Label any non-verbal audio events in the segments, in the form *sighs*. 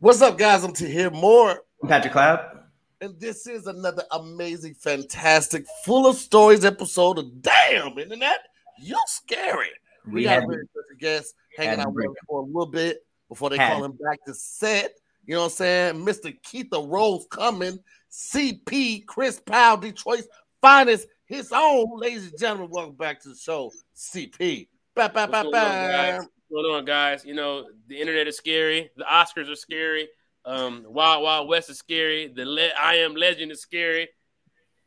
What's up, guys? I'm Tahir Moore. I'm Patrick Cloud. And this is another amazing, fantastic, full of stories episode of Damn Internet. You're scary. We, We got a very special guest hanging out with bring us for a little bit before they Had call him back to set. You know what I'm saying? Mr. Keith the Rose coming. CP Chris Powell, Detroit's finest, his own. Ladies and gentlemen, welcome back to the show. CP. Ba, ba, ba, What's going ba. Guys? What's going on, guys? You know, the internet is scary. The Oscars are scary. Um, Wild Wild West is scary. The Le- I Am Legend is scary.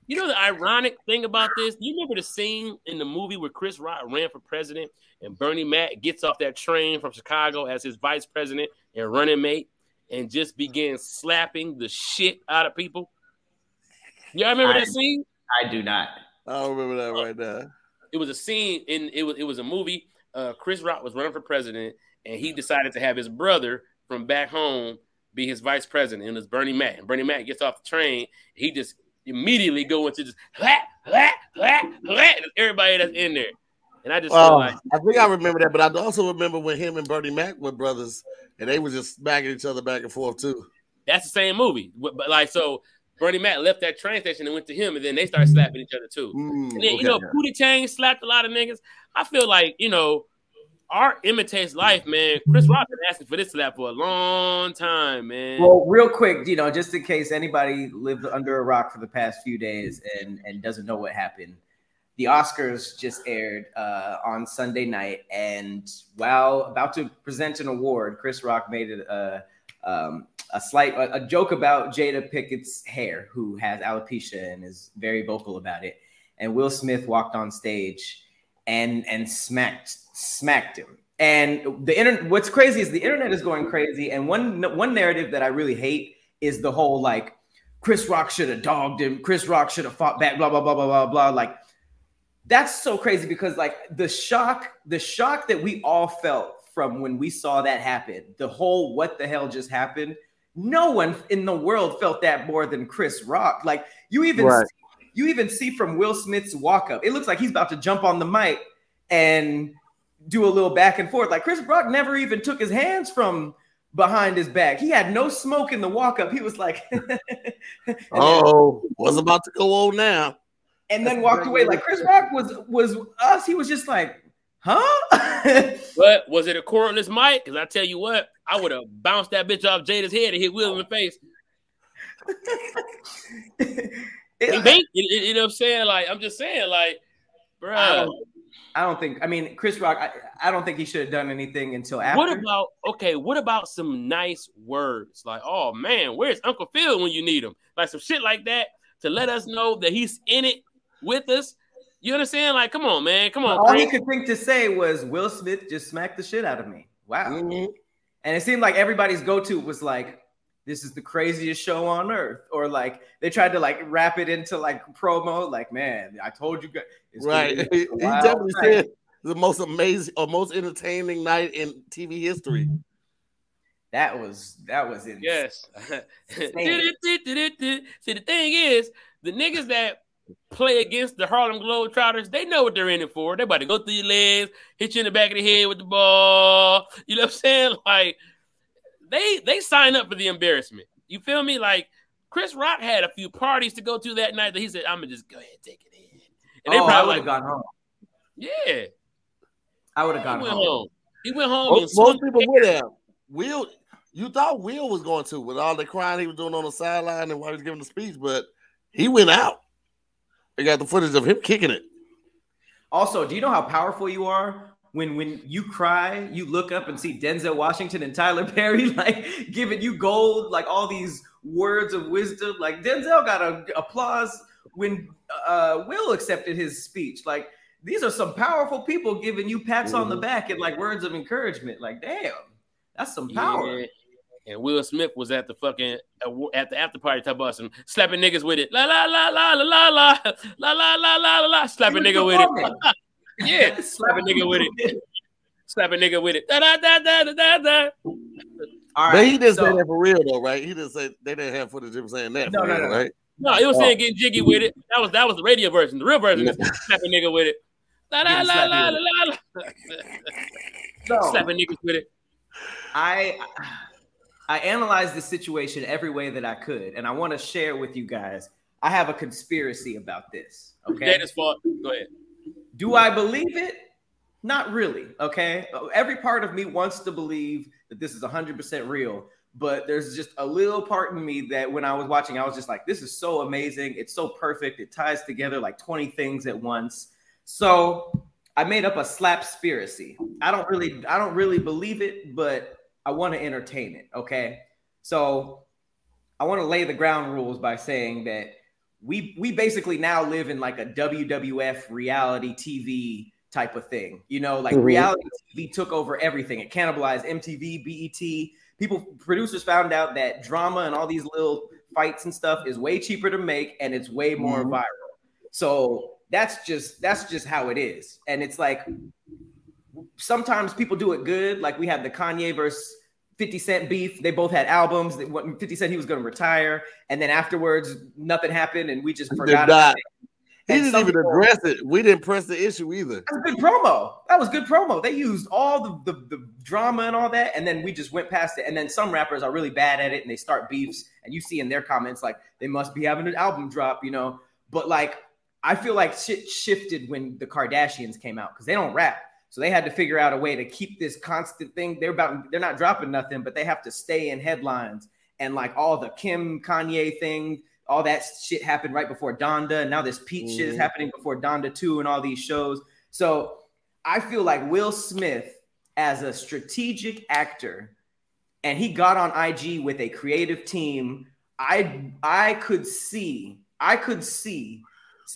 You know the ironic thing about this? You remember the scene in the movie where Chris Rock ran for president and Bernie Mac gets off that train from Chicago as his vice president and running mate and just begins slapping the shit out of people? Y'all remember I- that scene? I do not. I don't remember that right now. it was a scene in it was it was a movie. Uh, Chris Rock was running for president, and he decided to have his brother from back home be his vice president, and it's Bernie Mac. And Bernie Mac gets off the train, he just immediately go into just "Hlah, hlah, hlah, hlah," everybody that's in there. And I just Oh, like I think I remember that, but I also remember when him and Bernie Mac were brothers, and they were just smacking each other back and forth too. that's the same movie. But like so, Bernie Mac left that train station and went to him, and then they started slapping each other too. Mm, And then, okay. you know, Pootie Tang slapped a lot of niggas. I feel like, you know, art imitates life, man. Chris Rock has been asking for this slap for a long time, man. Well, real quick, you know, just in case anybody lived under a rock for the past few days and and doesn't know what happened, the Oscars just aired uh, on Sunday night, and while about to present an award, Chris Rock made it a um, a slight a, joke about Jada Pinkett's hair, who has alopecia and is very vocal about it. And Will Smith walked on stage and and smacked smacked him. And the internet, what's crazy is the internet is going crazy. And one one narrative that I really hate is the whole like Chris Rock should have dogged him, Chris Rock should have fought back, blah blah blah blah blah blah. Like that's so crazy because like the shock, the shock that we all felt from when we saw that happen, the whole what the hell just happened. No one in the world felt that more than Chris Rock. Like you even Right. you even see from Will Smith's walk up, it looks like he's about to jump on the mic and do a little back and forth. Like Chris Rock never even took his hands from behind his back. He had no smoke in the walk up. He was like, *laughs* Oh, was about to go on now. and then walked away. Like Chris Rock was was us. He was just like, huh? *laughs* But was it a cordless mic? Because I tell you what, I would have bounced that bitch off Jada's head and hit Will in the face. *laughs* It- Bink, you, you- you know what I'm saying? Like, I'm just saying, like, I bro. don't, I don't think. I mean, Chris Rock. I, I don't think he should have done anything until after. What about okay? What about some nice words like, "Oh man, where's Uncle Phil when you need him?" Like some shit like that to let us know that he's in it with us. You understand? Like, come on, man, come on, All he could think to say was Will Smith just smacked the shit out of me. Wow. Mhm. And it seemed like everybody's go-to was like, this is the craziest show on earth. Or like they tried to like wrap it into like promo, like, man, I told you guys. it's Right. He, a he wild definitely night." said the most amazing or most entertaining night in TV history. Mm-hmm. that was that was in Yes. *laughs* See, the thing is, the niggas that play against the Harlem Globetrotters, they know what they're in it for. They about to go through your legs, hit you in the back of the head with the ball. *laughs* You know what I'm saying? Like they they sign up for the embarrassment. You feel me? Like Chris Rock had a few parties to go to that night that he said, I'm gonna just go ahead and take it in. And they Oh, I probably would like, have gone home. yeah, I would have gone went home. home. He went home and Most, most people would have. Will, you thought Will was going to with all the crying he was doing on the sideline and while he was giving the speech, but he went out. They got the footage of him kicking it. Also, do you know how powerful you are when when you cry, you look up and see Denzel Washington and Tyler Perry *laughs* like giving you gold, like all these words of wisdom. Like Denzel got a applause when uh, Will accepted his speech. Like these are some powerful people giving you pats on the Mhm. back and like words of encouragement. Like damn, that's some power. Yeah. And Will Smith was at the fucking at the after party talking about some slapping niggas with it. La la la la la la la la la la la la la slapping nigga with it. yeah, slapping nigga with it. Slapping nigga with it. Da da da da da da da. All right, but he didn't so- say that for real though, right? He didn't say they didn't have footage of him saying that. No, for no, real, no, no. right? No, it was Oh. saying getting jiggy with it. That was that was the radio version. The real version is slapping nigga with it. La la la la la la. Slapping niggas with it. I I analyzed the situation every way that I could, and I want to share with you guys. I have a conspiracy about this. Okay. Jada's fault. Go ahead. Do I believe it? Not really. Okay. Every part of me wants to believe that this is 100% real, but there's just a little part in me that when I was watching, I was just like, this is so amazing. It's so perfect. It ties together like 20 things at once. So I made up a slap spiracy. I don't really, I don't really believe it, but I want to entertain it. Okay. So I want to lay the ground rules by saying that we we basically now live in like a WWF reality TV type of thing. You know, like mm-hmm. reality TV took over everything. It cannibalized MTV, BET. People producers found out that drama and all these little fights and stuff is way cheaper to make and it's way more mm-hmm. viral. So that's just that's just how it is. And it's like sometimes people do it good. Like we had the Kanye verse 50 Cent beef. They both had albums. 50 Cent he was going to retire, and then afterwards nothing happened, and we just forgot about it. He didn't even people, address it. We didn't press the issue either. That was good promo. That was good promo. They used all the, the, the drama and all that, and then we just went past it. And then some rappers are really bad at it, and they start beefs, and you see in their comments like they must be having an album drop, you know. But like, I feel like shit shifted when the Kardashians came out because they don't rap. So they had to figure out a way to keep this constant thing. They're about they're not dropping nothing, but they have to stay in headlines. And like all the Kim Kanye thing, all that shit happened right before Donda. And now this Pete mm. shit is mm-hmm. happening before Donda 2 and all these shows. So I feel like Will Smith, as a strategic actor, and he got on IG with a creative team. I I could see, I could see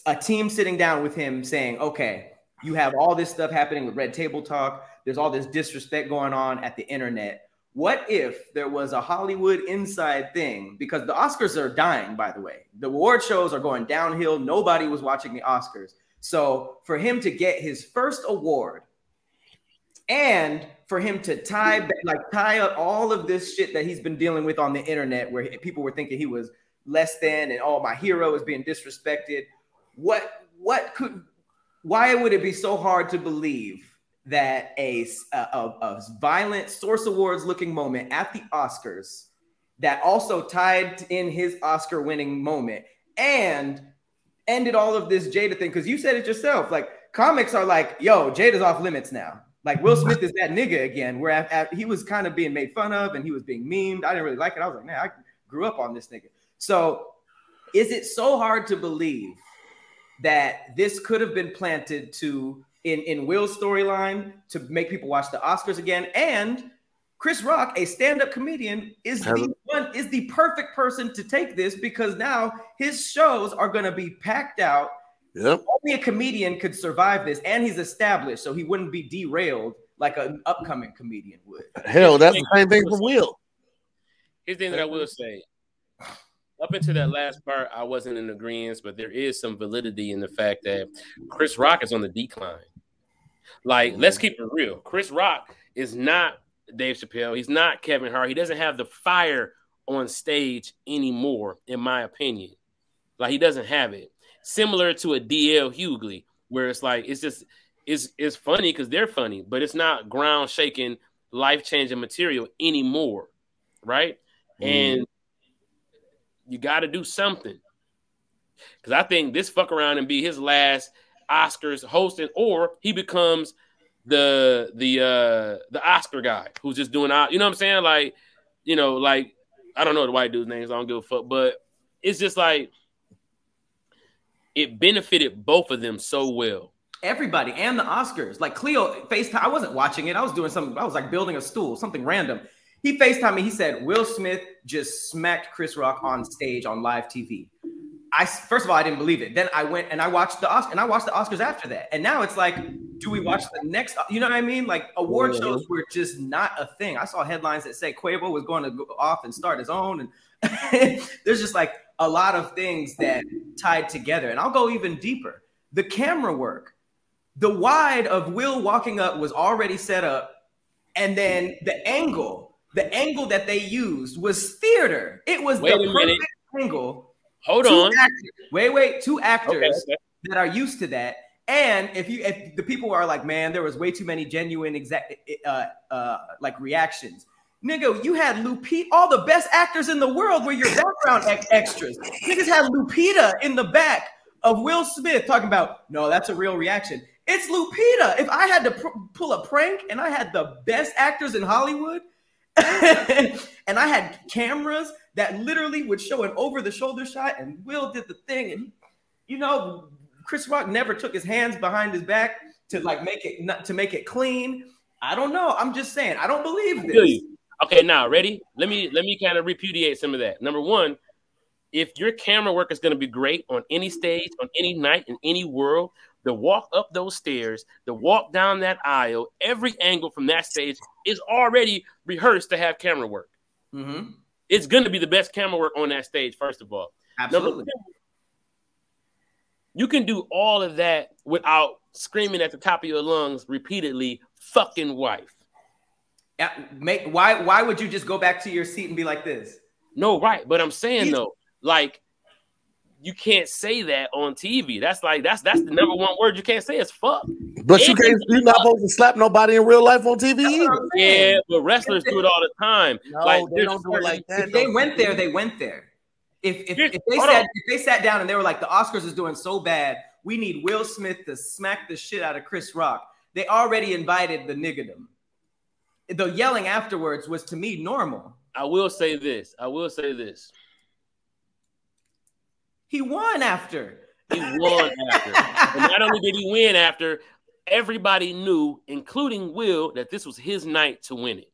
a team sitting down with him saying, okay, you have all this stuff happening with Red Table Talk. There's all this disrespect going on at the internet. What if there was a Hollywood inside thing? Because the Oscars are dying, by the way. The award shows are going downhill. Nobody was watching the Oscars. So for him to get his first award and for him to tie like tie up all of this shit that he's been dealing with on the internet where people were thinking he was less than and oh my hero is being disrespected what what could why would it be so hard to believe that a, a, a violent source awards looking moment at the oscars that also tied in his oscar winning moment and ended all of this jada thing? Because you said it yourself like comics are like yo jada's off limits now. Like will smith is that nigga again where at, at, he was kind of being made fun of and he was being memed. I didn't really like it. I was like man i grew up on this nigga. So is it so hard to believe that this could have been planted to in in Will's storyline to make people watch the Oscars again and Chris Rock, a stand-up comedian, is the one is the perfect person to take this because now his shows are going to be packed out. Yep. Only a comedian could survive this, and he's established, so he wouldn't be derailed like an upcoming comedian would. Hell, that's the same thing for Will. Here's the thing that I will say: up into that last part, I wasn't in agreement, but there is some validity in the fact that Chris Rock is on the decline. Like, let's keep it real. Chris Rock is not Dave Chappelle. He's not Kevin Hart. He doesn't have the fire on stage anymore, in my opinion. Like, he doesn't have it. Similar to a DL Hughley, where it's like it's just it's it's funny because they're funny, but it's not ground shaking, life changing material anymore, right? Mm. And you got to do something. Because I think this fuck around and be his last Oscars hosting, or he becomes the the uh the Oscar guy who's just doing you know what I'm saying? Like, you know, like I don't know the white dude's names, I don't give a fuck, but it's just like it benefited both of them so well. Everybody and the Oscars. Like Cleo FaceTime. I wasn't watching it. I was doing something, I was like building a stool, something random. He FaceTime me. He said Will Smith just smacked Chris Rock on stage on live TV. I first of all I didn't believe it. Then I went and I watched the Oscar and I watched the Oscars after that. And now it's like, do we watch the next? You know what I mean? Like award shows were just not a thing. I saw headlines that say Quavo was going to go off and start his own, and *laughs* there's just like a lot of things that tied together. And I'll go even deeper. The camera work, the wide of Will walking up was already set up, and then the angle the angle that they used was theater. It was wait the perfect minute. angle. Hold on. Actors, wait, wait. Two actors okay, okay. that are used to that. And if you, if the people are like, man, there was way too many genuine exact, uh, uh, like reactions. Nigga, you had Lupita, all the best actors in the world were your background ex- extras. Niggas had Lupita in the back of Will Smith talking about, no, that's a real reaction. It's Lupita. If I had to pr- pull a prank and I had the best actors in Hollywood *laughs* and I had cameras that literally would show an over the shoulder shot and Will did the thing and you know Chris Rock never took his hands behind his back to like make it not to make it clean. I don't know. I'm just saying. I don't believe this. Okay, now ready? Let me let me kind of repudiate some of that. Number one, if your camera work is going to be great on any stage, on any night, in any world, the walk up those stairs, the walk down that aisle, every angle from that stage is already rehearsed to have camera work. Mm-hmm. It's going to be the best camera work on that stage, first of all. Absolutely. Two, you can do all of that without screaming at the top of your lungs repeatedly, fucking wife. Yeah, make why why would you just go back to your seat and be like this? No, right. But I'm saying though, like you can't say that on TV. That's like that's that's the number one word you can't say is fuck. But you can't. You're not supposed to slap nobody in real life on TV either. Yeah, but wrestlers do it all the time. No, like they don't do it like that. If they went there, they went there. If if, if they hold sat on. if they sat down and they were like the Oscars is doing so bad, we need Will Smith to smack the shit out of Chris Rock. They already invited the niggerdom. The yelling afterwards was to me normal. I will say this. I will say this. He won after. He won after. And not only did he win after, everybody knew, including Will, that this was his night to win it.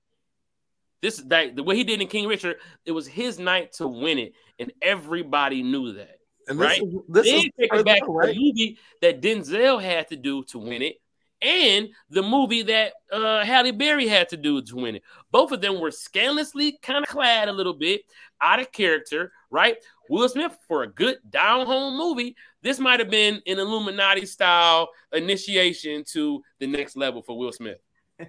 This is like the way he did in King Richard, it was his night to win it, and everybody knew that. And this right? is, this then is take it back to right? the movie that Denzel had to do to win it, and the movie that uh, Halle Berry had to do to win it. Both of them were scandalously kind of clad a little bit, out of character, right? Will Smith for a good down home movie. This might have been an Illuminati style initiation to the next level for Will Smith. I'm,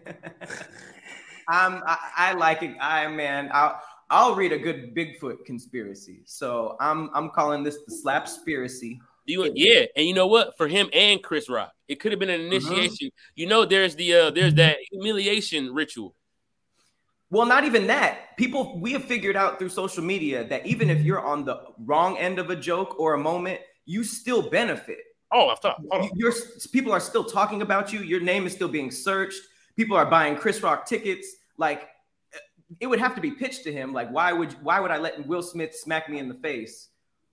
*laughs* I, I like it. I man, I'll I'll read a good Bigfoot conspiracy. So I'm I'm calling this the slap spiracy. You, yeah, and you know what? For him and Chris Rock, it could have been an initiation. You know, there's the uh, there's that humiliation ritual. Well, not even that. People we have figured out through social media that even if you're on the wrong end of a joke or a moment, you still benefit. Oh, I've thought. Hold on. You- You're people are still talking about you. Your name is still being searched. People are buying Chris Rock tickets. Like it would have to be pitched to him. Like why would why would I let Will Smith smack me in the face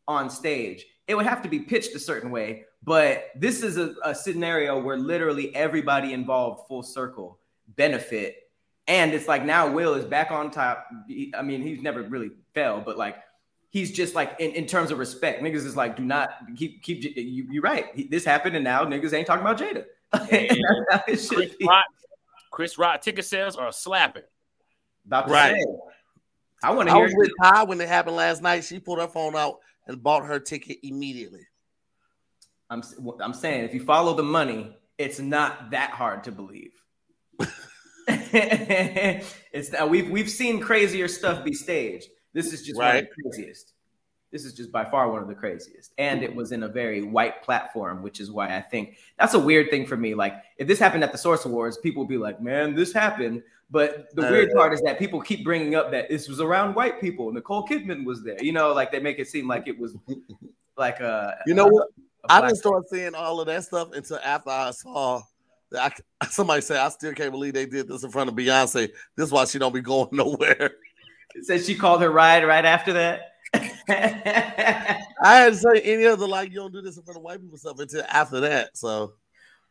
on stage? It would have to be pitched a certain way. But this is a, a scenario where literally everybody involved, full circle, benefit. And it's like now Will is back on top. He- I mean, he's never really fell, but like he's just like in, in terms of respect, niggas is like, do not keep keep. You, you're right. He- This happened, and now niggas ain't talking about Jada. *laughs* And that's how it should Chris be. Rock, Chris Rock ticket sales are slapping. About to Right. say. I want to I was with Ty when it happened last night. She pulled her phone out and bought her ticket immediately. I'm I'm saying if you follow the money, it's not that hard to believe. *laughs* *laughs* it's that we've we've seen crazier stuff be staged. This is just one of Right. the craziest. This is just by far one of the craziest. And it was in a very white platform, which is why I think that's a weird thing for me. Like, if this happened at the Source Awards, people would be like, man, this happened. But the Uh, weird part is that people keep bringing up that this was around white people. Nicole Kidman was there. You know, like they make it seem like it was *laughs* like a. You know what? I didn't start seeing all of that stuff until after I saw I, *laughs* somebody say I still can't believe they did this in front of Beyonce. This is why she don't be going *laughs* nowhere. Said she called her ride right after that. *laughs* I had to say any other like you don't do this in front of white people stuff until after that. So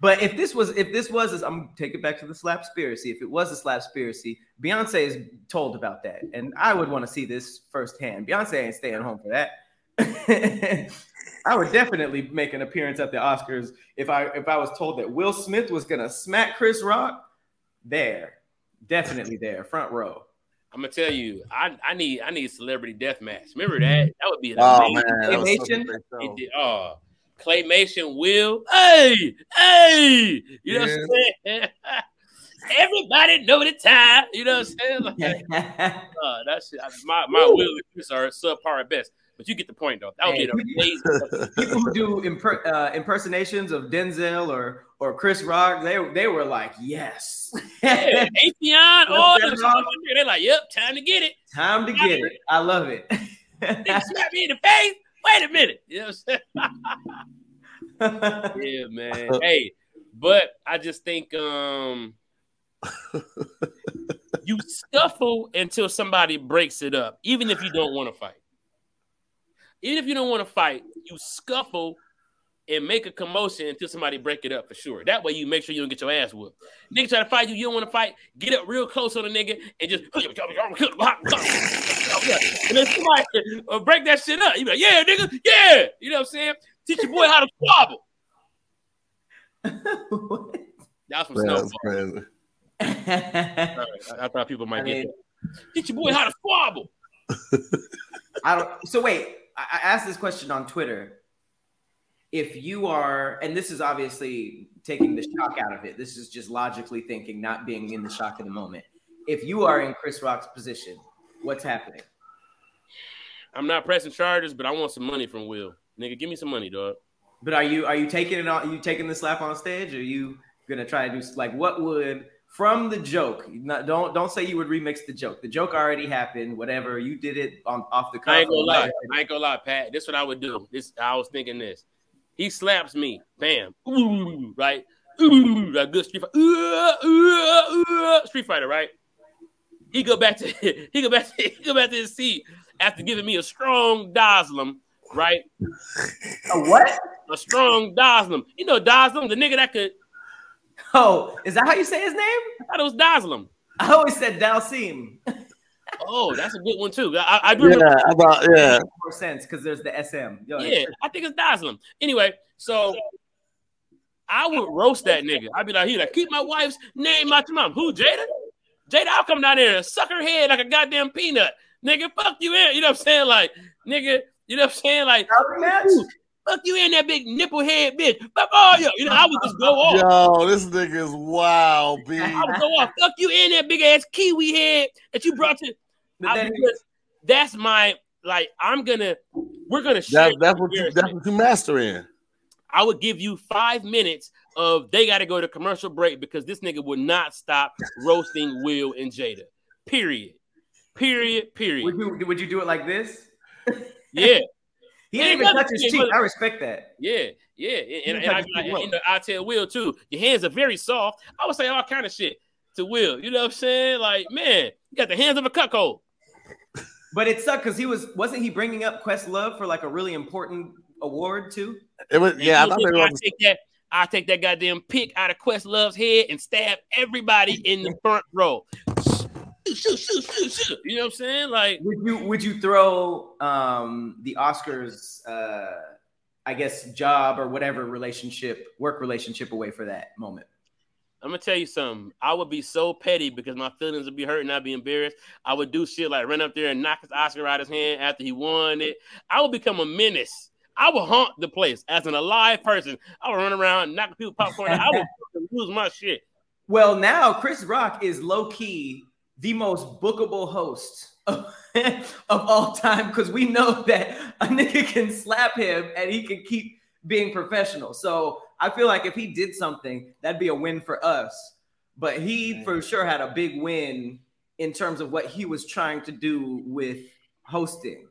but if this was if this was I'm gonna take it back to the slap spiracy. If it was a slap spiracy, Beyonce is told about that, and I would want to see this firsthand. Beyonce ain't staying home for that. I would definitely make an appearance at the Oscars if I if I was told that Will Smith was gonna smack Chris Rock. There, definitely there, front row. I'm gonna tell you, I, I need I need celebrity death match. Remember that? That would be an oh amazing. man, that a Claymation? great. It did- oh, claymation will. Hey, hey, you know what I'm saying? *laughs* Everybody know the time. You know what I'm saying? Like, *laughs* uh, that's my my will and Chris are subpar at best. But you get the point though. That would Hey, be *laughs* amazing. People who do imper- uh, impersonations of Denzel or or Chris Rock, they they were like, yes, yeah, Affion, *laughs* all them. They're like, yep, time to get it. time to get it. I love it. Nigga *laughs* slap me in the face. Wait a minute. You know what I'm saying? Yeah, man. hey, but I just think um you scuffle until somebody breaks it up, even if you don't want to fight. Even if you don't want to fight, you scuffle and make a commotion until somebody break it up for sure. That way you make sure you don't get your ass whooped. Nigga try to fight you, you don't want to fight, get up real close on the nigga and just *laughs* and then somebody uh, break that shit up. You be like, yeah, nigga, yeah. You know what I'm saying? Teach your boy how to squabble. *laughs* That's from Man, that's Snowball. crazy. I, I thought people might I get mean- that. Teach your boy how to squabble. *laughs* I don't. So wait, I, asked this question on Twitter. If you are, and this is obviously taking the shock out of it. This is just logically thinking, not being in the shock of the moment. If you are in Chris Rock's position, what's happening? I'm not pressing charges, but I want some money from Will. Nigga, give me some money, dog. But are you are you taking it on? Are you taking the slap on stage? Or are you gonna try to do like what would from the joke? Not, don't don't say you would remix the joke. The joke already happened. Whatever you did it on off the cuff. I ain't gonna lie. I ain't gonna lie, Pat. This is what I would do. This I was thinking this. He slaps me, bam, ooh, right? Ooh, a good street fighter. Ooh, ooh, ooh, street fighter, right? He go back to *laughs* he go back to he go back to his seat after giving me a strong Doslam, right? A what? A strong Doslam. You know Doslam, the nigga that could Oh, is that how you say his name? I thought it was Doslam. I always said Dalsim. Oh, that's a good one too. I, I do remember Yeah, I thought, yeah. more sense because there's the SM. Yo, Yeah, I think it's Doslam. Anyway, so I would roast that nigga. I'd be like, he like, keep my wife's name out your mouth. Who, Jada? Jada, I'll come down there and suck her head like a goddamn peanut. Nigga, fuck you in. You know what I'm saying? Like, nigga, you know what I'm saying? Like, Housing match? Fuck you in that big nipple head bitch. Fuck all you. You know, I would just go off. Yo, this nigga is wild, B. I would go off. Fuck you in that big ass kiwi head that you brought to. But I, that's my like. I'm gonna. We're gonna share. That, that's what you that's what you master in. I would give you five minutes of they got to go to commercial break because this nigga would not stop roasting Will and Jada. Period. Period. Period. would you would you do it like this? Yeah. He Man, didn't even nothing- touch his man, cheek. I respect that. Yeah. Yeah. And, and, You and I, I, cheek you know, I tell Will too. Your hands are very soft. I would say all kind of shit to Will. You know what I'm saying? Like, man, you got the hands of a cuckold. But it sucked because he was wasn't he bringing up Questlove for like a really important award too? It was And yeah, I he thought was they I take that. I take that goddamn pick out of Questlove's head and stab everybody in the front row. Shoot, shoot, shoot, shoot. You know what I'm saying? Like, Would you would you throw um the Oscars uh I guess job or whatever relationship work relationship away for that moment? I'm gonna tell you something. I would be so petty because my feelings would be hurt and I'd be embarrassed. I would do shit like run up there and knock his Oscar out his hand after he won it. I would become a menace. I would haunt the place as an alive person. I would run around, knock people popcorn. I would *laughs* lose my shit. Well, now Chris Rock is low key the most bookable host of, *laughs* of all time because we know that a nigga can slap him and he can keep being professional. So I feel like if he did something, that'd be a win for us. But he for sure had a big win in terms of what he was trying to do with hosting.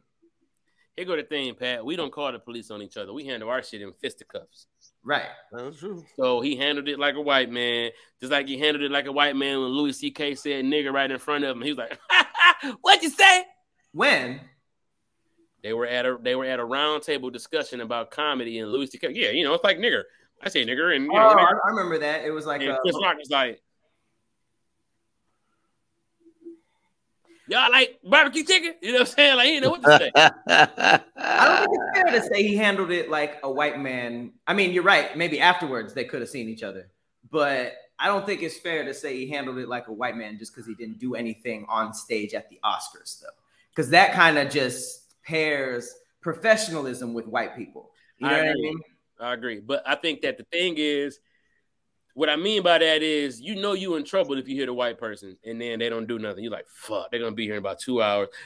Here go the thing, Pat. We don't call the police on each other. We handle our shit in fisticuffs. Right. That's true. So he handled it like a white man, just like he handled it like a white man when Louis C.K. said nigga right in front of him. He was like, *laughs* "What'd you say?" When? They were at a they were at a round table discussion about comedy and Louis C.K. Yeah, you know, it's like nigger. I say nigger, and you Oh, know, I, nigger. I remember that. It was like and uh, Chris Rock was like, "Y'all like barbecue chicken?" You know what I'm saying? Like, he know what to say. *laughs* I don't think it's fair to say he handled it like a white man. I mean, you're right. Maybe afterwards they could have seen each other, but I don't think it's fair to say he handled it like a white man just because he didn't do anything on stage at the Oscars, though, because that kind of just pairs professionalism with white people. You know I what I mean? I agree, but I think that the thing is, what I mean by that is, you know, you in trouble if you hit a white person and then they don't do nothing. You're like, fuck, they're gonna be here in about two hours. *laughs*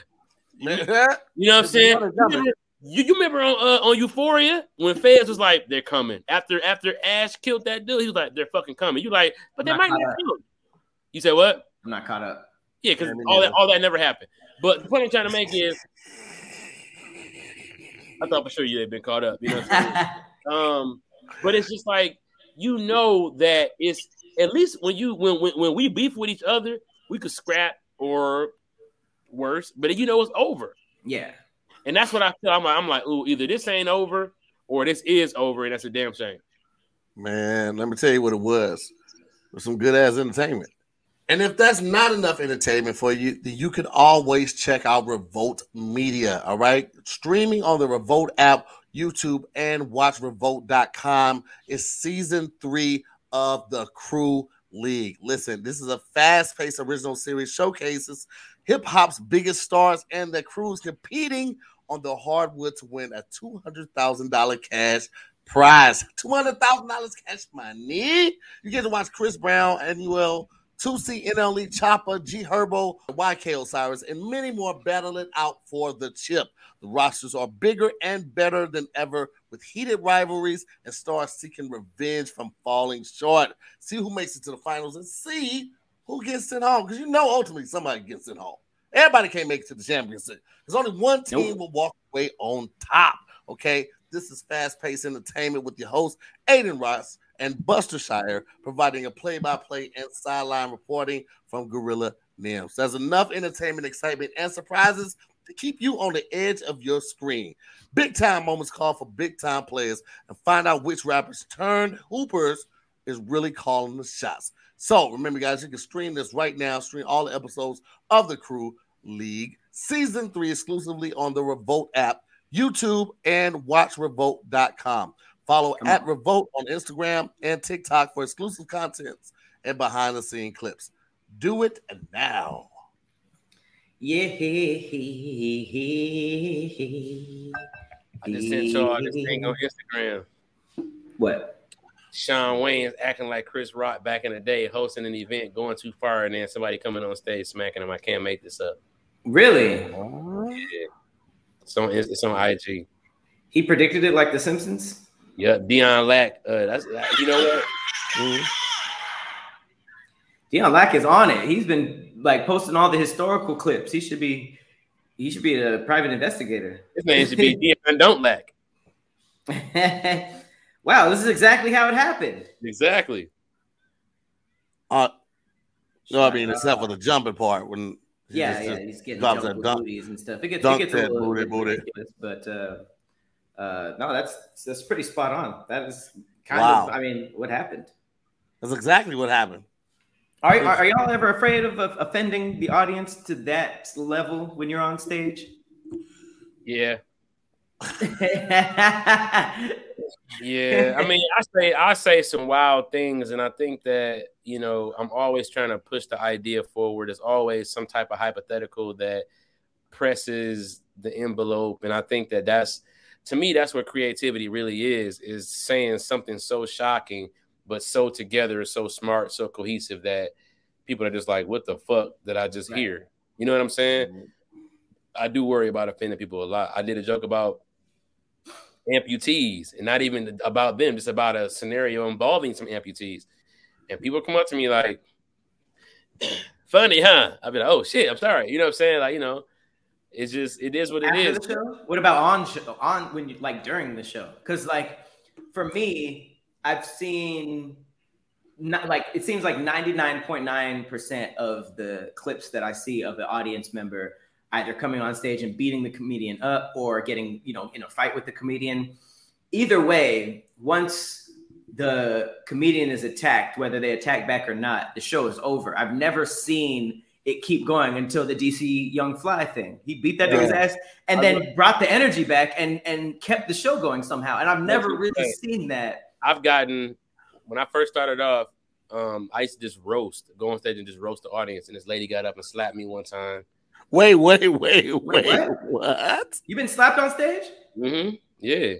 You know what I'm saying? You You, you remember on uh, on Euphoria when Fez was like, "They're coming." After after Ash killed that dude, he was like, "They're fucking coming." You like, but they I'm might not not kill him. You said what? I'm not caught up. Yeah, because Yeah, me all that all that never happened. But the point I'm trying to make is, I thought for sure you had been caught up. You know, what I'm saying? *laughs* um, but it's just like you know that it's at least when you when when, when we beef with each other, we could scrap or worse, but you know it's over. yeah. And that's what I feel. I'm like, I'm like, ooh, either this ain't over or this is over, and that's a damn shame. Man, let me tell you what it was. It was some good ass entertainment. And if that's not enough entertainment for you, then you can always check out Revolt Media. All right. Streaming on the Revolt app, YouTube, and watchrevolt.com is season three of the Crew League. Listen, this is a fast paced original series showcases hip hop's biggest stars and their crews competing on the hardwood to win a $200,000 cash prize. $200,000 cash money. You get to watch Chris Brown, Anuel, Toosii NLE Choppa, G Herbo, YK Osiris, and many more battle it out for the chip. The rosters are bigger and better than ever with heated rivalries and stars seeking revenge from falling short. See who makes it to the finals and see who gets sent home. Because you know ultimately somebody gets sent home. Everybody can't make it to the championship. There's only one team Nope. will walk away on top. Okay. This is fast-paced entertainment with your host, Adin Ross and Buster Shire, providing a play-by-play and sideline reporting from Gorilla Nems. There's enough entertainment, excitement, and surprises to keep you on the edge of your screen. Big time moments call for big time players and find out which rappers turned hoopers is really calling the shots. So remember, guys, you can stream this right now, stream all the episodes of the Crew League season three exclusively on the Revolt app, YouTube, and watchrevolt.com. Follow Come at on. Revolt on Instagram and TikTok for exclusive contents and behind the scene clips. Do it now. Yeah. I just sent y'all this thing on Instagram. What? Sean Wayne acting like Chris Rock back in the day, hosting an event, going too far, and then somebody coming on stage smacking him. I can't make this up. Really? It's on, it's on IG. He predicted it like The Simpsons? Yeah, Dion Lack. Uh, that's you know what? Mhm. Deion Lack is on it. He's been like posting all the historical clips. He should be he should be a private investigator. His name should be *laughs* Dion Don't Lack. *laughs* wow, this is exactly how it happened. Exactly. Uh, no, I mean, except for the jumping part when he Yeah, just- yeah, just he's getting drops jumped that with dunk. booties and stuff. It gets, it gets a little booty, booty. but uh, uh, no, that's that's pretty spot on. That is kind Wow. of, I mean, what happened? That's exactly what happened. Are, are, are y'all ever afraid of, of offending the audience to that level when you're on stage? Yeah. *laughs* Yeah, I mean, I say I say some wild things, and I think that you know I'm always trying to push the idea forward. There's always some type of hypothetical that presses the envelope, and I think that that's to me that's what creativity really is: is saying something so shocking but so together, so smart, so cohesive that people are just like, "What the fuck did I just Right. hear?" You know what I'm saying? I do worry about offending people a lot. I did a joke about amputees and not even about them, just about a scenario involving some amputees. And people come up to me like, *clears throat* funny, huh? I'll be like, oh shit, I'm sorry. You know what I'm saying? Like, you know, it's just, it is what it After is. What about on show? On when you like during the show? Because like for me, I've seen not like it seems like 99.9% of the clips that I see of the audience member either coming on stage and beating the comedian up or getting, you know, in a fight with the comedian. Either way, once the comedian is attacked, whether they attack back or not, the show is over. I've never seen it keep going until the DC Young Fly thing. He beat that dude's ass and then brought the energy back and and kept the show going somehow. And I've never really right. seen that. I've gotten, when I first started off, um, I used to just roast, go on stage and just roast the audience. And this lady got up and slapped me one time. Wait, wait, wait, wait. what? What? You been slapped on stage? Mm-hmm. Yeah.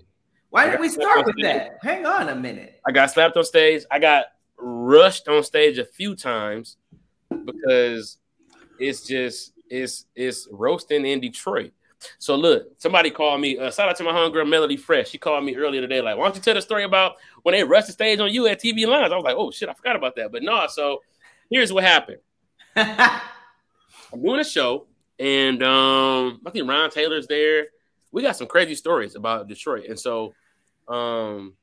Why didn't we start with that? Hang on a minute. I got slapped on stage. I got rushed on stage a few times because it's just it's it's roasting in Detroit. So look, somebody called me. Uh, shout out to my homegirl Melody Fresh. She called me earlier today. Like, why don't you tell the story about when they rushed the stage on you at TV Lounge? I was like, oh shit, I forgot about that. But no, so here's what happened. *laughs* I'm doing a show, and um, I think Ron Taylor's there. We got some crazy stories about Detroit, and so um,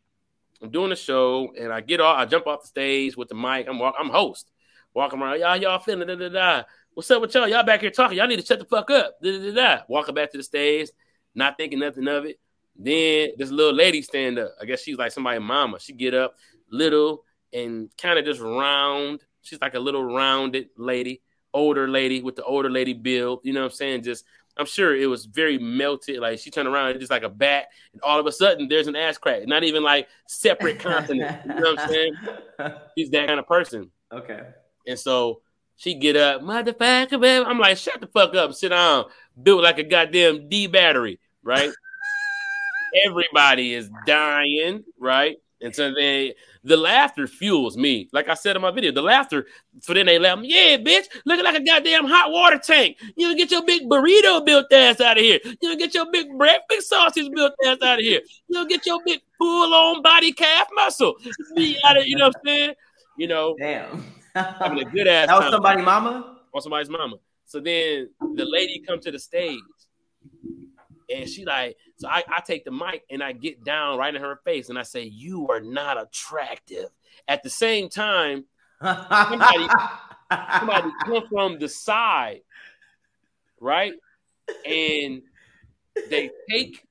I'm doing a show, and I get off, I jump off the stage with the mic. I'm walk, I'm host, walking around. Y'all, y'all feeling da da da. What's up with y'all? Y'all back here talking. Y'all need to shut the fuck up. Da, da, da, Walking back to the stage, not thinking nothing of it. Then this little lady stand up. I guess she's like somebody's mama. She get up, little and kind of just round. She's like a little rounded lady, older lady with the older lady build. You know what I'm saying? Just I'm sure it was very melted. Like she turned around just like a bat, and all of a sudden there's an ass crack. Not even like separate continent. you know what I'm saying? *laughs* She's that kind of person. Okay. And so she get up, motherfucker, baby. I'm like, shut the fuck up, sit down, built like a goddamn D battery, right? *laughs* Everybody is dying, right? And so they the laughter fuels me. Like I said in my video, the laughter. So then they laugh. Yeah, bitch, looking like a goddamn hot water tank. You know, get your big burrito built ass out of here. You know, get your big breakfast sausage built ass out of here. You know, get your big full on body calf muscle. Be out of, you know what I'm saying? You know, damn having a good ass. That was somebody's mama. On somebody's mama. So then the lady come to the stage, and she like, so I, I take the mic and I get down right in her face and I say, "You are not attractive." At the same time, somebody, somebody *laughs* come from the side, right, and they take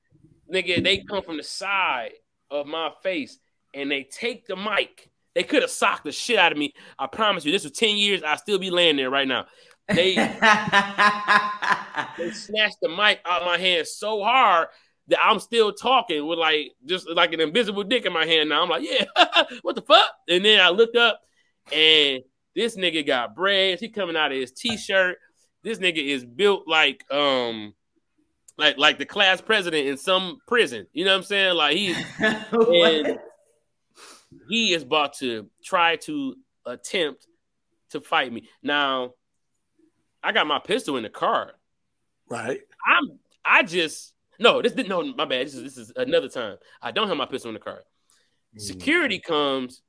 nigga, they come from the side of my face and they take the mic they could have socked the shit out of me. I promise you, this was 10 years. I'd still be laying there right now. They, *laughs* they snatched the mic out of my hand so hard that I'm still talking with like just like an invisible dick in my hand now. I'm like, yeah, *laughs* what the fuck? And then I look up and this nigga got braids. He coming out of his t-shirt. This nigga is built like um like like the class president in some prison. You know what I'm saying? Like he's *laughs* and he is about to try to attempt to fight me. Now, I got my pistol in the car. Right. I'm I just no, this didn't no my bad. This is this is another time. I don't have my pistol in the car. Mm. Security comes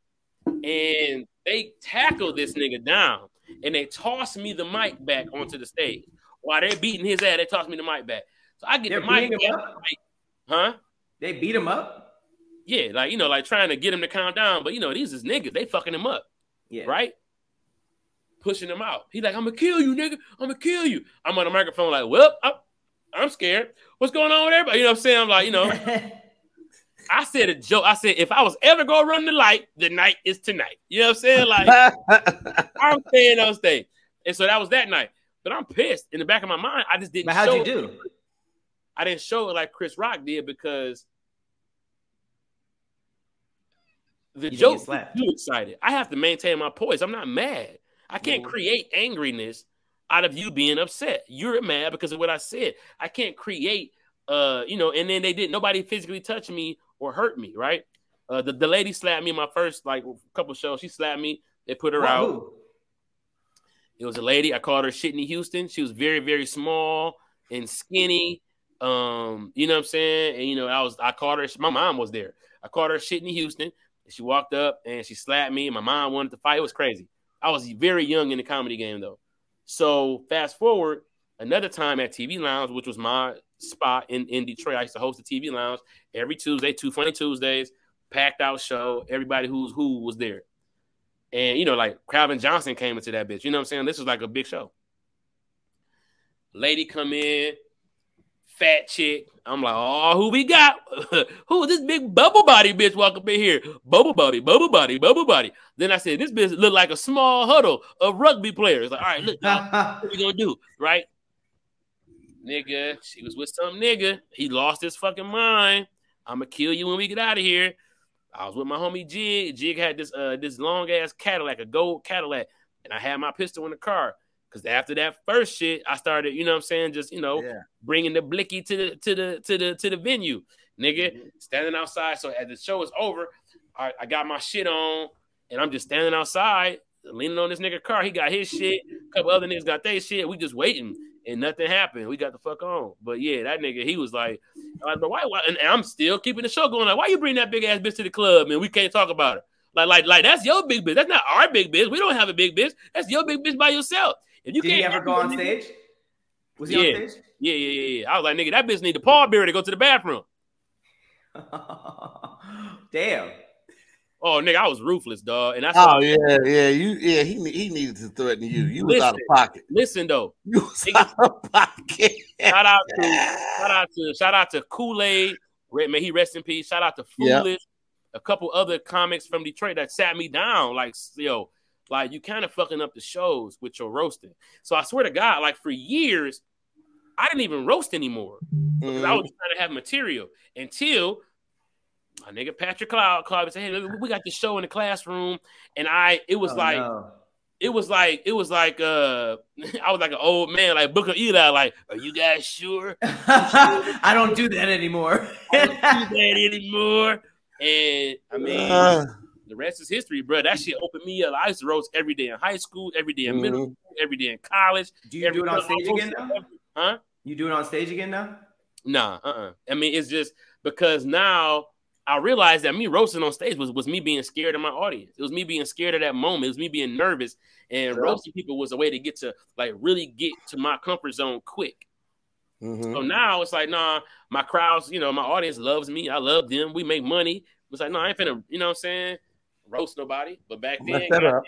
and they tackle this nigga down and they toss me the mic back onto the stage. While they're beating his ass, they toss me the mic back. So I get they're the mic back. Huh? They beat him up? Yeah, like you know, like trying to get him to calm down, but you know, these is niggas, they fucking him up. Yeah. Right? Pushing him out. He's like, I'm gonna kill you, nigga. I'm gonna kill you. I'm on the microphone, like, well, I'm, I'm scared. What's going on with everybody? You know what I'm saying? I'm like, you know, *laughs* I said a joke. I said, if I was ever gonna run the light, the night is tonight. You know what I'm saying? Like, *laughs* I'm staying on stage. And so that was that night. But I'm pissed. In the back of my mind, I just didn't. But how'd you do? It. I didn't show it like Chris Rock did because the joke too excited. I have to maintain my poise. I'm not mad. I can't mm-hmm. create angriness out of you being upset. You're mad because of what I said. I can't create uh, you know, and then they didn't nobody physically touch me or hurt me, right? Uh the, the lady slapped me in my first like couple shows. She slapped me, they put her out. It was a lady. I called her Shitney Houston. She was very, very small and skinny. Um, you know what I'm saying? And you know, I was I called her, my mom was there. I called her Shitney Houston. She walked up and she slapped me. My mom wanted to fight. It was crazy. I was very young in the comedy game though. So fast forward another time at TV Lounge, which was my spot in, in Detroit. I used to host the TV Lounge every Tuesday, two funny Tuesdays, packed out show. Everybody who's who was there. And you know, like Calvin Johnson came into that bitch. You know what I'm saying? This was like a big show. Lady come in, fat chick. I'm like, oh, who we got? *laughs* who this big bubble body bitch walk up in here? Bubble body, bubble body, bubble body. Then I said, this bitch look like a small huddle of rugby players. Like, all right, look, *laughs* what we gonna do? Right? Nigga, she was with some nigga. He lost his fucking mind. I'ma kill you when we get out of here. I was with my homie Jig. Jig had this uh this long ass Cadillac, a gold Cadillac, and I had my pistol in the car. Cause after that first shit, I started, you know what I'm saying, just you know, yeah. bringing the blicky to the to the to the to the venue, nigga, mm-hmm. standing outside. So as the show is over, I, I got my shit on, and I'm just standing outside leaning on this nigga car. He got his shit. A couple other niggas got their shit. We just waiting, and nothing happened. We got the fuck on. But yeah, that nigga, he was like, like but why, why? And I'm still keeping the show going. Like, why you bring that big ass bitch to the club, man? We can't talk about it. Like, like, like that's your big bitch. That's not our big bitch. We don't have a big bitch. That's your big bitch by yourself. If you Did can't he ever go on stage? Was he Yeah. on stage? Yeah, yeah, yeah, yeah. I was like, nigga, that bitch need the pallbearer to go to the bathroom. *laughs* Damn. Oh, nigga, I was ruthless, dog. And that's Oh yeah, yeah. You yeah. He he needed to threaten you. You was out of pocket. listen though. *laughs* You was Nigga. out of pocket. Shout out to *laughs* shout out to shout out to Kool Aid. May he rest in peace. Shout out to Yeah. Foolish. A couple other comics from Detroit that sat me down. Like yo, like you kind of fucking up the shows with your roasting. So I swear to God, like for years, I didn't even roast anymore. Because I Mhm. was trying to have material until my nigga Patrick Cloud called me and said, "Hey, look, we got this show in the classroom," and I it was Oh, like no. it was like it was like uh *laughs* I was like an old man like Booker Eli like are you guys sure *laughs* I don't do that anymore. I don't do that anymore and I mean Uh, the rest is history bro that shit opened me up I used to roast every day in high school every day in middle mhm. school every day in college do you do it on stage again now? huh You do it on stage again now? Nah, uh-uh. I mean, it's just because now I realized that me roasting on stage was, was me being scared of my audience. It was me being scared of that moment. It was me being nervous. And Yeah. roasting people was a way to get to like really get to my comfort zone quick. mhm. So now it's like, nah, my crowds, you know, my audience loves me. I love them. We make money. It's like, no, I ain't finna, you know what I'm saying? Roast nobody. But back then, Mess that up.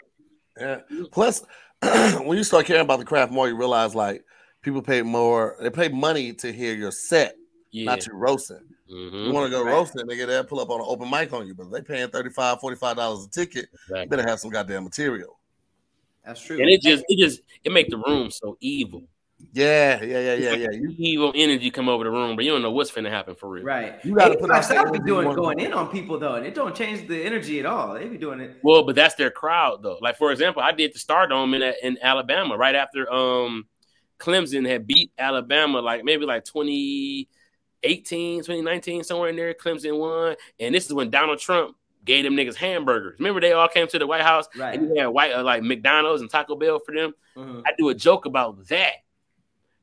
Yeah. Plus, *clears throat* when you start caring about the craft more, you realize like people pay more. They pay money to hear your set, yeah. not you roasting. Mhm. You want to go Right. roasting, nigga, they'll pull up on an open mic on you, but they paying 35 $45 a ticket. You Exactly. better have some goddamn material. That's true. And it just, it just, it make the room so evil. Yeah, yeah, yeah, yeah, yeah. You, Evil energy come over the room, but you don't know what's finna happen for real. right. You gotta put my out South be doing going in on people though, and it don't change the energy at all. They be doing it. Well, but that's their crowd though. Like for example, I did the Stardome in in Alabama right after um Clemson had beat Alabama, like maybe like 2018, 2019, somewhere in there. Clemson won, and this is when Donald Trump gave them niggas hamburgers. Remember they all came to the White House Right. and you had white uh, like McDonald's and Taco Bell for them. Mhm. I do a joke about that,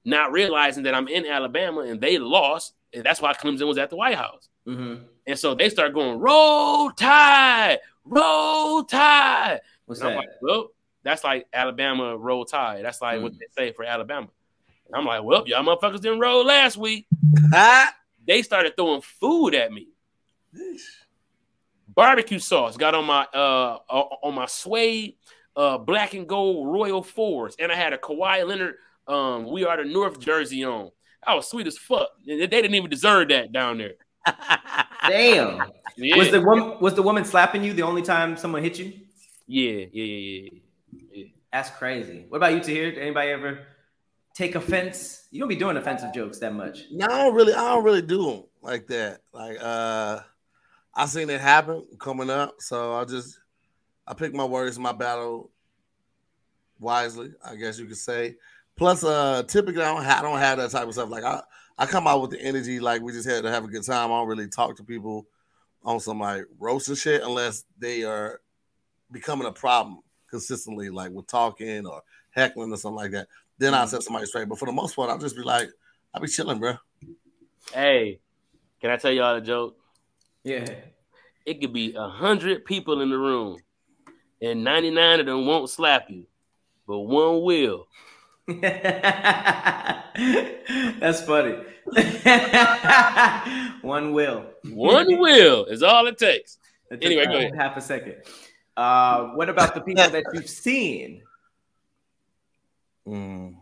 not realizing that I'm in Alabama and they lost, and that's why Clemson was at the White House. Mhm. And so they start going, roll tide, roll tide. What's And I'm like, well, that's like Alabama roll tide. That's like what Mm. they say for Alabama. And I'm like, well, y'all motherfuckers didn't roll last week. *laughs* They started throwing food at me. Barbecue sauce got on my uh on my suede uh black and gold Royal Fours, and I had a Kawhi Leonard um We Are the North jersey on. I was sweet as fuck. They they didn't even deserve that down there. *laughs* Damn. Yeah, Was the woman was the woman slapping you the only time someone hit you? yeah, yeah, yeah, yeah. That's crazy. What about you, Tahir? Did anybody ever take offense? You don't be doing offensive jokes that much. No, I don't really, I don't really do them like that. Like, uh, I seen it happen coming up, so I just, I pick my words, in my battle wisely, I guess you could say. Plus, uh, typically I don't, ha- I don't have that type of stuff. Like, I, I come out with the energy, like we just had to have a good time. I don't really talk to people on some like roasting shit unless they are becoming a problem consistently, like with talking or heckling or something like that. Then I'll set somebody straight. But for the most part, I'll just be like, I'll be chilling, bro. Hey, can I tell y'all a joke? Yeah. It could be a hundred people in the room, and ninety nine of them won't slap you, but one will. *laughs* That's funny. *laughs* One will. One will is all it takes. It Anyway, go ahead. half a second. Uh, what about the people that you've seen? Mm.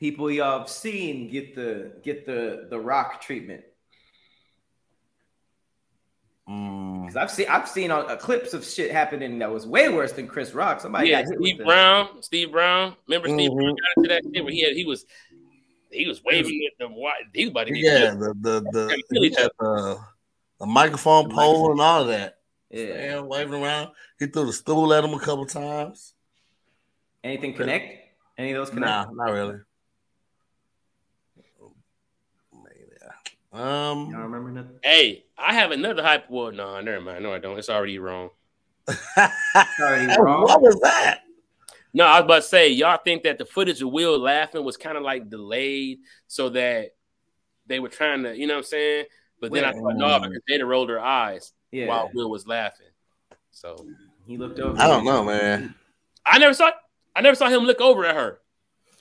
People y'all have seen get the get the the rock treatment. Because I've seen I've seen uh, clips of shit happening that was way worse than Chris Rock. Somebody yeah, got Steve the- Brown. Steve Brown. Remember Steve Mhm. Brown got into that shit where he had he was he was waving at the white. He was about to Yeah, killed. the the the, Gotta he had the, the microphone The pole microphone. and all of that. Yeah. And waving around. He threw the stool at him a couple times. Anything connect? Any of those connect? Nah, not really. Y'all Um, remember nothing? Hey, I have another hype. Well, no, never mind. No, I don't. It's already wrong. already *laughs* wrong. what was that? No, I was about to say, y'all think that the footage of Will laughing was kind of like delayed so that they were trying to, you know what I'm saying? But then I Yeah. thought, no, because Jada rolled her eyes Yeah, while Will was laughing. So he looked over. I don't know, man. I never saw I never saw him look over at her.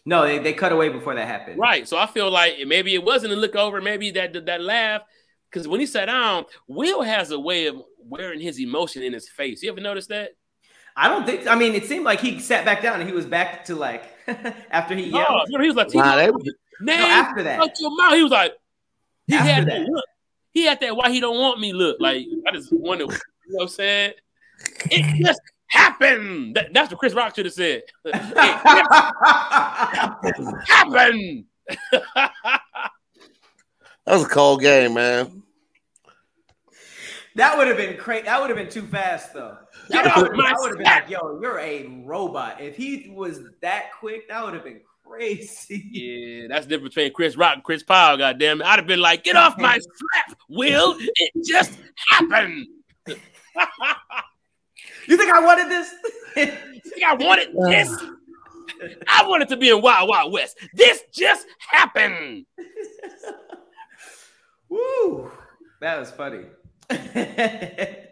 No, they, they cut away before that happened. Right. So I feel like maybe it wasn't a look over, maybe that that, that laugh. Because when he sat down, Will has a way of wearing his emotion in his face. You ever notice that? I don't think. I mean, it seemed like he sat back down and he was back to like *laughs* after he yelled. Oh, he was like, Nah, they, "Name No, after that. out your mouth." He was like, he After had that. that look. He had that why he don't want me look. Like I just wonder, you know what I'm saying? It just happened. That, that's what Chris Rock should have said. it *laughs* happened. that was a cold game, man. that would have been crazy. That would have been too fast, though. Get That would have been like, "Yo, you're a robot." If he was that quick, that would have been crazy. Yeah, that's the difference between Chris Rock and Chris Powell. Goddamn it, I'd have been like, "Get off my *laughs* strap, Will! It just happened." *laughs* You think I wanted this? *laughs* you think I wanted *sighs* this. I wanted to be in Wild Wild West. This just happened. *laughs* Woo! That was funny. *laughs* hey,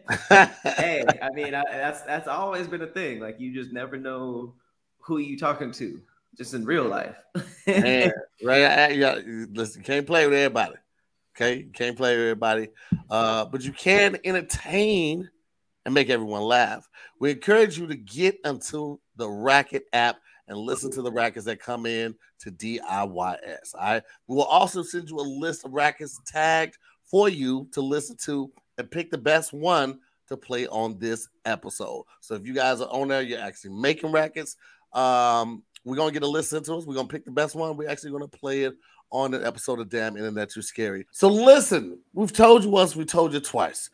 I mean, I, that's that's always been a thing. Like you just never know who you talking to, just in real life. Man, right? I- yeah, listen, can't play with everybody. Okay, you can't play with everybody, uh, but you can entertain and make everyone laugh. We encourage you to get into the Racket app and listen to the rackets that come in to DIYS. I we will also send you a list of rackets tagged for you to listen to and pick the best one to play on this episode. So if you guys are on there, you're actually making rackets. Um, we're gonna get a list into us. We're gonna pick the best one. We're actually gonna play it on an episode of Damn Internet You're Scary. So listen, we've told you once, we told you twice.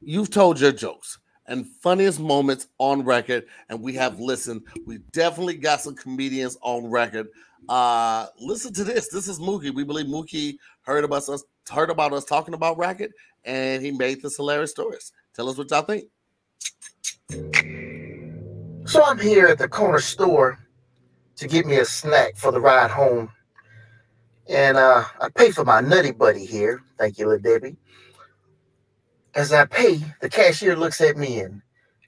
You've told your jokes and funniest moments on record, and we have listened. We definitely got some comedians on record. Uh, listen to this. This is Mookie. We believe Mookie heard about us, heard about us talking about racket, and he made this hilarious stories. Tell us what y'all think. So I'm here at the corner store to get me a snack for the ride home. And uh, I pay for my nutty buddy here. Thank you, little Debbie. As I pay, the cashier looks at me and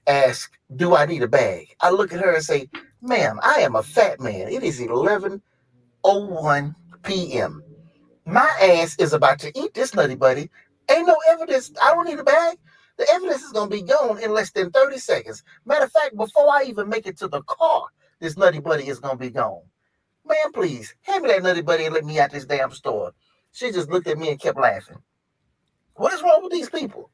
asks, Do I need a bag? I look at her and say, Ma'am, I am a fat man. It is 11.01 p.m. My ass is about to eat this nutty buddy. Ain't no evidence. I don't need a bag. The evidence is going to be gone in less than 30 seconds. Matter of fact, before I even make it to the car, this nutty buddy is gonna be gone. Man, please hand me that nutty buddy and let me out this damn store. She just looked at me and kept laughing. What is wrong with these people?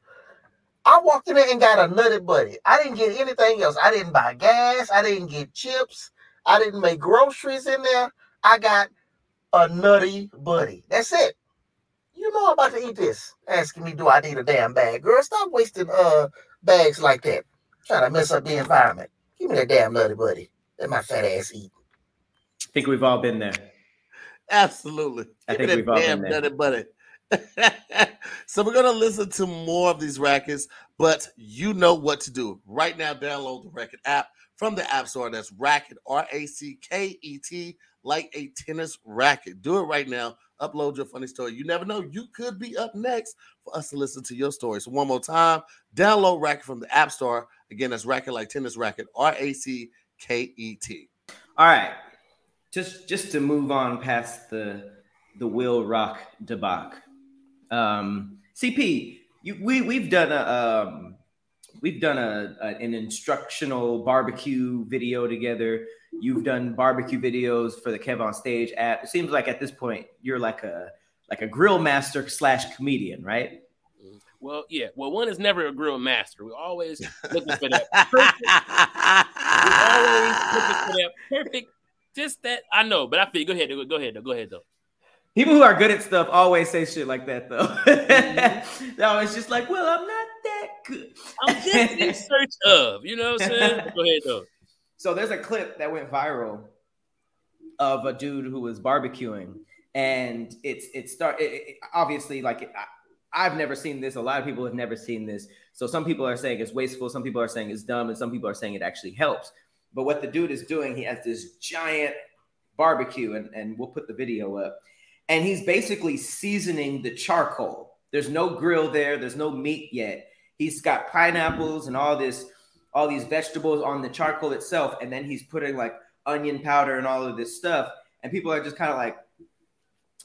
I walked in there and got a nutty buddy. I didn't get anything else. I didn't buy gas. I didn't get chips. I didn't make groceries in there. I got a nutty buddy. That's it. You know I'm about to eat this. Asking me, do I need a damn bag? Girl, stop wasting uh bags like that. Trying to mess up the environment. Give me that damn nutty buddy. Let my fat ass eat. I think we've all been there. Absolutely. I Give think me we've all been there. nutty buddy. *laughs* so we're gonna listen to more of these rackets, but you know what to do. Right now, download the Racket app from the App Store. That's Racket, R-A-C-K-E-T, like a tennis racket. Do it right now. Upload your funny story. You never know. You could be up next for us to listen to your story. So one more time, download Racket from the App Store. Again, that's Racket like tennis racket, R-A-C-K-E-T. All right, just just to move on past the the Will Rock debacle. Um, CP, you, we we've done a um, we've done a, a an instructional barbecue video together. You've done barbecue videos for the Kev on Stage app. It seems like at this point you're like a like a grill master slash comedian, right? Well, yeah. Well, one is never a grill master. We're always *laughs* looking for that perfect. We're always looking for that perfect. Just that I know, but I feel. Go ahead. Go ahead. Go ahead though. People who are good at stuff always say shit like that, though. Mm-hmm. *laughs* no, it's just like, well, I'm not that good. I'm just in search of. You know what I'm saying? Go ahead though. So there's a clip that went viral of a dude who was barbecuing, and it's it start it, it- obviously like it, I, I've never seen this. A lot of people have never seen this. So some people are saying it's wasteful, some people are saying it's dumb, and some people are saying it actually helps. But what the dude is doing, he has this giant barbecue, and, and we'll put the video up. And he's basically seasoning the charcoal. There's no grill there, there's no meat yet. He's got pineapples and all this, all these vegetables on the charcoal itself, and then he's putting like onion powder and all of this stuff. And people are just kind of like,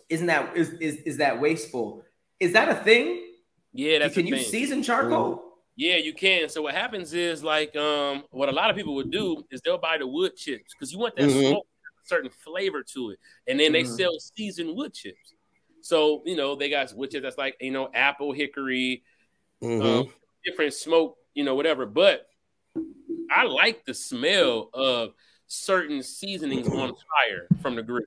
isn't that is, is is that wasteful? Is that a thing? Yeah, that's can the you thing. season charcoal? Yeah, you can. So what happens is like um what a lot of people would do is they'll buy the wood chips because you want that Mhm. smoke, certain flavor to it, and then they Mhm. sell seasoned wood chips. So you know they got wood chips that's like you know apple, hickory, Mhm. um, different smoke, you know whatever. But I like the smell of certain seasonings on fire from the grill.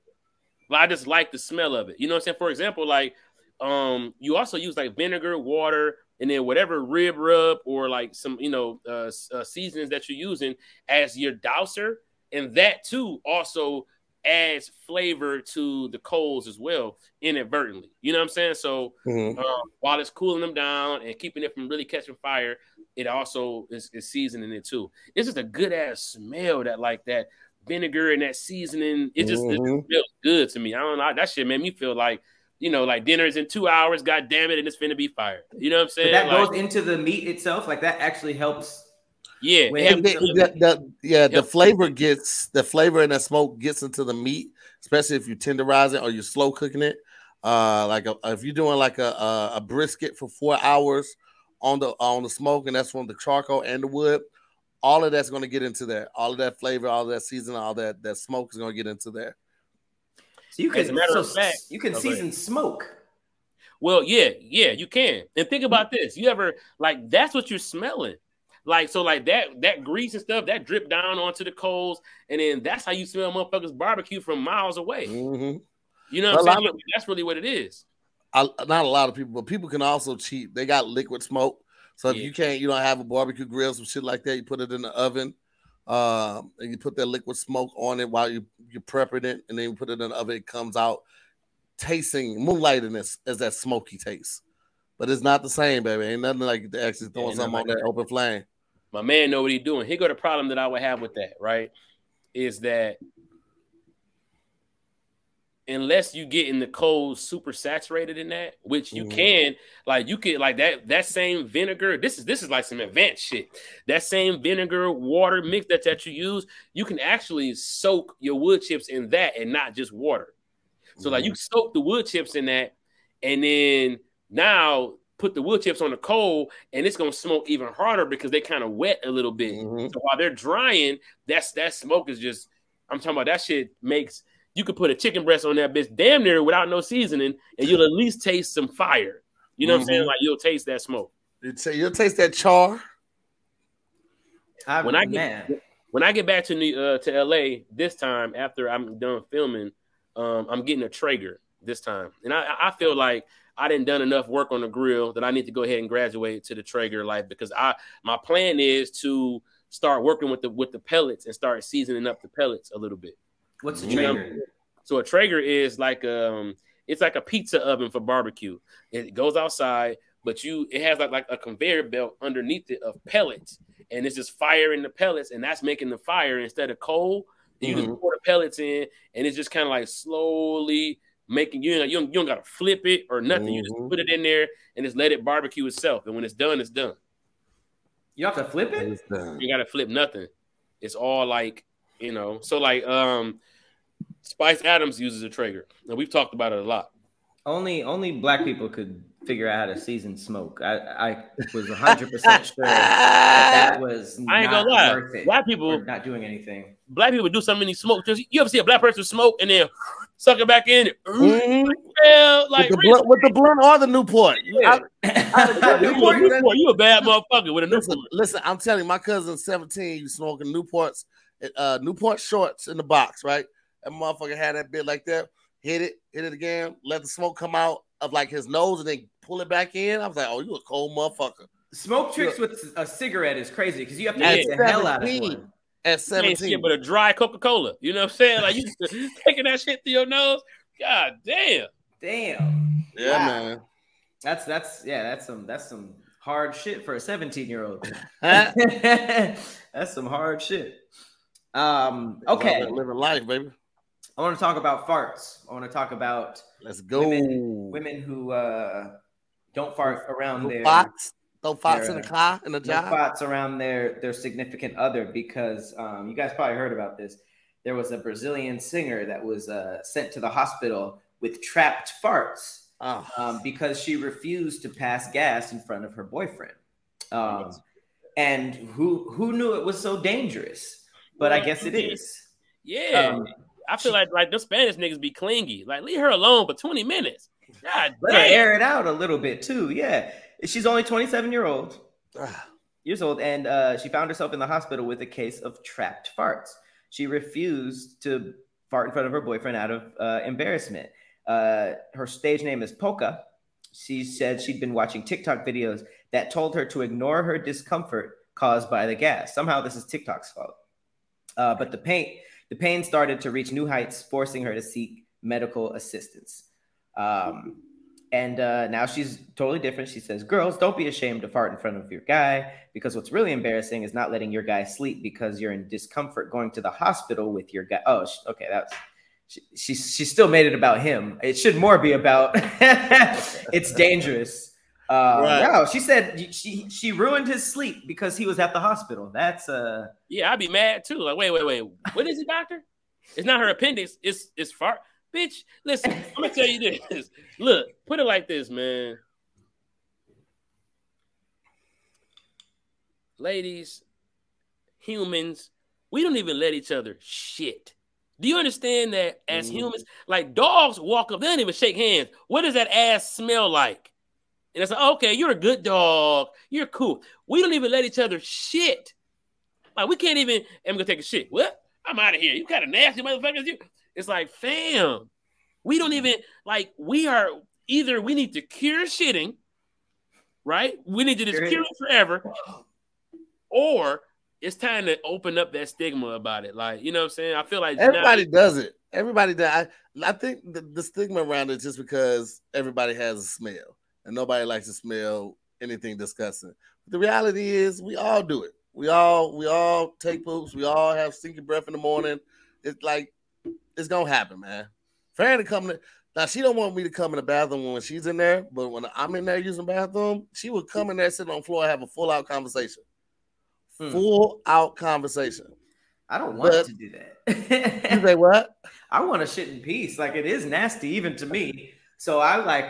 Like, I just like the smell of it. You know what I'm saying? For example, like um, you also use like vinegar, water, and then whatever rib rub or like some you know uh, uh, seasonings that you're using as your douser, and that too also adds flavor to the coals as well inadvertently. You know what I'm saying? So Mhm. um, while it's cooling them down and keeping it from really catching fire, it also is, is seasoning it too. It's just a good ass smell that like that vinegar and that seasoning. It just, it just feels good to me. I don't know. That shit made me feel like you know, like dinner is in two hours. God damn it, and it's finna be fired. You know what I'm But saying? that Like, goes into the meat itself. Like that actually helps. Yeah, When- it And the- the- the- yeah, the flavor gets the flavor and the smoke gets into the meat, especially if you tenderize it or you're slow cooking it. Uh, like a, if you're doing like a, a a brisket for four hours on the on the smoke, and that's from the charcoal and the wood. All of that's going to get into there. All of that flavor, all of that season, all that that smoke is going to get into there. So you can so fact- you can Oh, go season smoke. Well, yeah, yeah, you can. And think about this. You ever like that's what you're smelling. Like so, like that that grease and stuff that drip down onto the coals, and then that's how you smell motherfuckers barbecue from miles away. Mhm. You know what I'm saying? of- that's really what it is. I, not a lot of people, but people can also cheat. They got liquid smoke. So if Yeah. you can't, you don't have a barbecue grill, some shit like that, you put it in the oven, um, and you put that liquid smoke on it while you you're prepping it, and then you put it in the oven. It comes out tasting moonlighting as, as that smoky taste, but it's not the same, baby. Ain't nothing like actually throwing ain't something on nothing that open flame. My man know what he's doing. Here go the problem that I would have with that, right? Is that unless you get in the cold super saturated in that, which you Mhm. can, like you could like that that same vinegar. This is this is like some advanced shit. That same vinegar water mix that that you use, you can actually soak your wood chips in that and not just water. So like you soak the wood chips in that, and then now put the wood chips on the coal, and it's gonna smoke even harder because they kind of wet a little bit. Mhm. So while they're drying, that's that smoke is just. I'm talking about that shit makes you could put a chicken breast on that bitch damn near without no seasoning, and you'll at least taste some fire. You know what I'm saying? Mhm. Like you'll taste that smoke. You'll you'll taste that char. I, When I get- man, When I get back to New uh, to LA this time after I'm done filming, um, I'm getting a Traeger this time, and I, I feel like I didn't done enough work on the grill that I need to go ahead and graduate to the Traeger life because I my plan is to start working with the with the pellets and start seasoning up the pellets a little bit. what's the You know, Traeger? So a Traeger is like um it's like a pizza oven for barbecue. It goes outside, but you it has like, like a conveyor belt underneath it of pellets, and it's just firing the pellets, and that's making the fire instead of coal. And you Mhm. just pour the pellets in, and it's just kind of like slowly making you know you don't, you don't gotta flip it or nothing. You just Mhm. put it in there and just let it barbecue itself. And when it's done, it's done. You have to flip it. You gotta flip nothing. It's all like you know. So like um, Spice Adams uses a Traeger, and we've talked about it a lot. Only only black people could figure out how to season smoke. I I was 100 percent *laughs* sure that that was I ain't not gonna lie. worth it. Black people, not doing anything. black people do so many smoke. Just you ever see a black person smoke and then suck it back in? Mhm. Well, like with, the blunt, with the blunt or the Newport. Yeah. I- you, a Newport, you a bad motherfucker with a Listen, Newport. listen, I'm telling you, my cousin's 17, you smoking Newports, uh, Newport shorts in the box, right? That motherfucker had that bit like that, hit it, hit it again, let the smoke come out of like his nose and then pull it back in. I was like, oh, you a cold motherfucker. Smoke tricks with a cigarette is crazy because you have to get the hell out of 17. one. At 17. shit but a dry Coca Cola. You know what I'm saying? Like you *laughs* taking that shit through your nose. God damn. Damn. yeah, Wow. man. That's that's yeah, that's some that's some hard shit for a 17 year old. *laughs* *laughs* that's some hard shit. Um, okay, living life, baby. I want to talk about farts. I want to talk about let's go women, women who uh, don't fart around no their farts, no farts their, in the car in the no job. farts around their their significant other because um, you guys probably heard about this. There was a Brazilian singer that was uh, sent to the hospital with trapped farts Oh. um, because she refused to pass gas in front of her boyfriend. Um, and who who knew it was so dangerous? But I guess it is. Yeah. Um, I feel like like the Spanish niggas be clingy. Like leave her alone for 20 minutes. God Let her damn. air it out a little bit too. Yeah, she's only 27 year old Ah, years old, and uh, she found herself in the hospital with a case of trapped farts. She refused to fart in front of her boyfriend out of uh, embarrassment. Uh, her stage name is Polka. She said she'd been watching TikTok videos that told her to ignore her discomfort caused by the gas. Somehow, this is TikTok's fault. Uh, but the pain, the pain started to reach new heights, forcing her to seek medical assistance. Um, and uh, now she's totally different. She says, "Girls, don't be ashamed to fart in front of your guy because what's really embarrassing is not letting your guy sleep because you're in discomfort going to the hospital with your guy." Oh, okay, that's she, she. She still made it about him. It should more be about. *laughs* it's dangerous. Uh, Right. Wow, she said she she ruined his sleep because he was at the hospital. That's uh. Yeah, I'd be mad too. Like, wait, wait, wait. What is it, doctor? It's not her appendix. It's it's fart. Bitch, listen, I'm gonna tell you this. *laughs* Look, put it like this, man. Ladies, humans, we don't even let each other shit. Do you understand that as Mhm. humans, like dogs walk up, they don't even shake hands. What does that ass smell like? And it's like, okay, you're a good dog. You're cool. We don't even let each other shit. Like we can't even. I'm gonna take a shit. What? I'm out of here. You kind of nasty motherfuckers. You. It's like, fam. We don't even like. We are either we need to cure shitting, right? We need to just Cure it. forever, or it's time to open up that stigma about it. Like, you know what I'm saying? I feel like now- Everybody does it. Everybody does. I, I think the, the stigma around it is just because everybody has a smell and nobody likes to smell anything disgusting. The reality is we all do it. We all we all take poops. We all have stinky breath in the morning. It's like it's gonna happen, man. Farron to come to now she don't want me to come in the bathroom when she's in there, but when I'm in there using the bathroom, she would come in there, sit on the floor, have a full out conversation. Hmm. Full out conversation. I don't want But- to do that. You say what? *laughs* I want to shit in peace. Like it is nasty even to me. So I like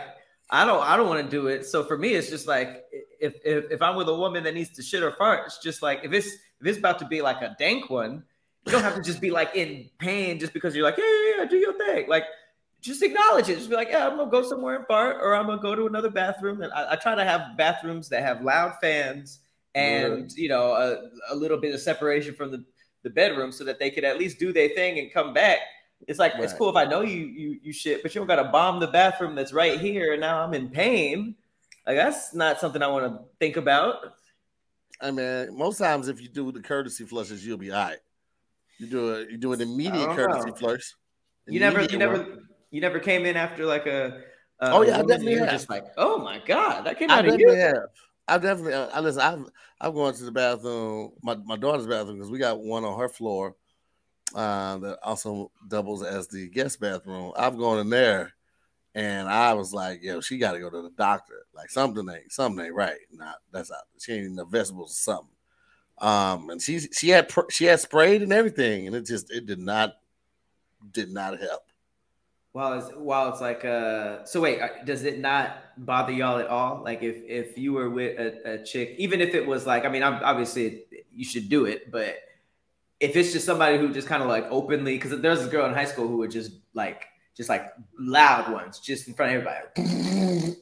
I don't I don't want to do it. So for me, it's just like if, if if I'm with a woman that needs to shit or fart, it's just like if it's if it's about to be like a dank one, you don't have to just be like in pain just because you're like, yeah, yeah, yeah, do your thing. Like just acknowledge it. Just be like, yeah, I'm gonna go somewhere and fart, or I'm gonna go to another bathroom. And I, I try to have bathrooms that have loud fans and you know a, a little bit of separation from the the bedroom so that they could at least do their thing and come back. It's like it's cool if I know you you you shit, but you don't gotta bomb the bathroom that's right here, and now I'm in pain. Like that's not something I want to think about. I mean, most times if you do the courtesy flushes, you'll be all right. You do a you do an immediate courtesy know. You never you never one. you never came in after like a. Oh, yeah, I definitely have. Just like, oh my god, that came I out of definitely you. have. I definitely. I listen. I've I'm going to the bathroom, my, my daughter's bathroom, because we got one on her floor uh, that also doubles as the guest bathroom. I've gone in there, and I was like, "Yo, she got to go to the doctor. Like something ain't something ain't right. Not that's out. She ain't in the vegetables or something." Um, and she she had she had sprayed and everything, and it just it did not did not help. While it's while it's like uh so wait uh, does it not bother y'all at all like if if you were with a, a chick even if it was like I mean obviously you should do it but if it's just somebody who just kind of like openly because there's this girl in high school who would just like just like loud ones just in front of everybody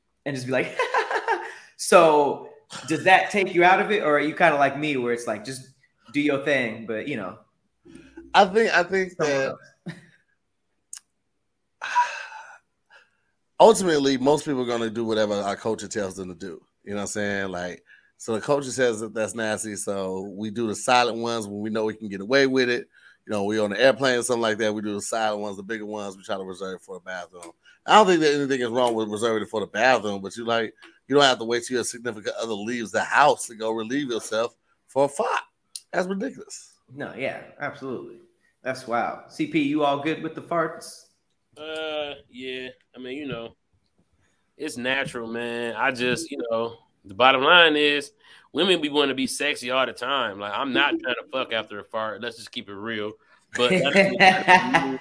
*laughs* and just be like *laughs* so does that take you out of it or are you kind of like me where it's like just do your thing but you know? I think I think that *sighs* ultimately most people are going to do whatever our culture tells them to do. You know what i'm saying? Like so the culture says that that's nasty so we do the silent ones when we know we can get away with it. You know, we on the airplane or something like that, we do the silent ones, the bigger ones, we try to reserve for the bathroom. I don't think that anything is wrong with reserving it for the bathroom, but you like you don't have to wait till your significant other leaves the house to go relieve yourself for a fart. That's ridiculous. No, yeah, absolutely. That's wow. CP, you all good with the farts? Uh, yeah. I mean, you know, it's natural, man. I just, you know, the bottom line is women be want to be sexy all the time. Like I'm not trying to fuck after a fart. Let's just keep it real. But *laughs* that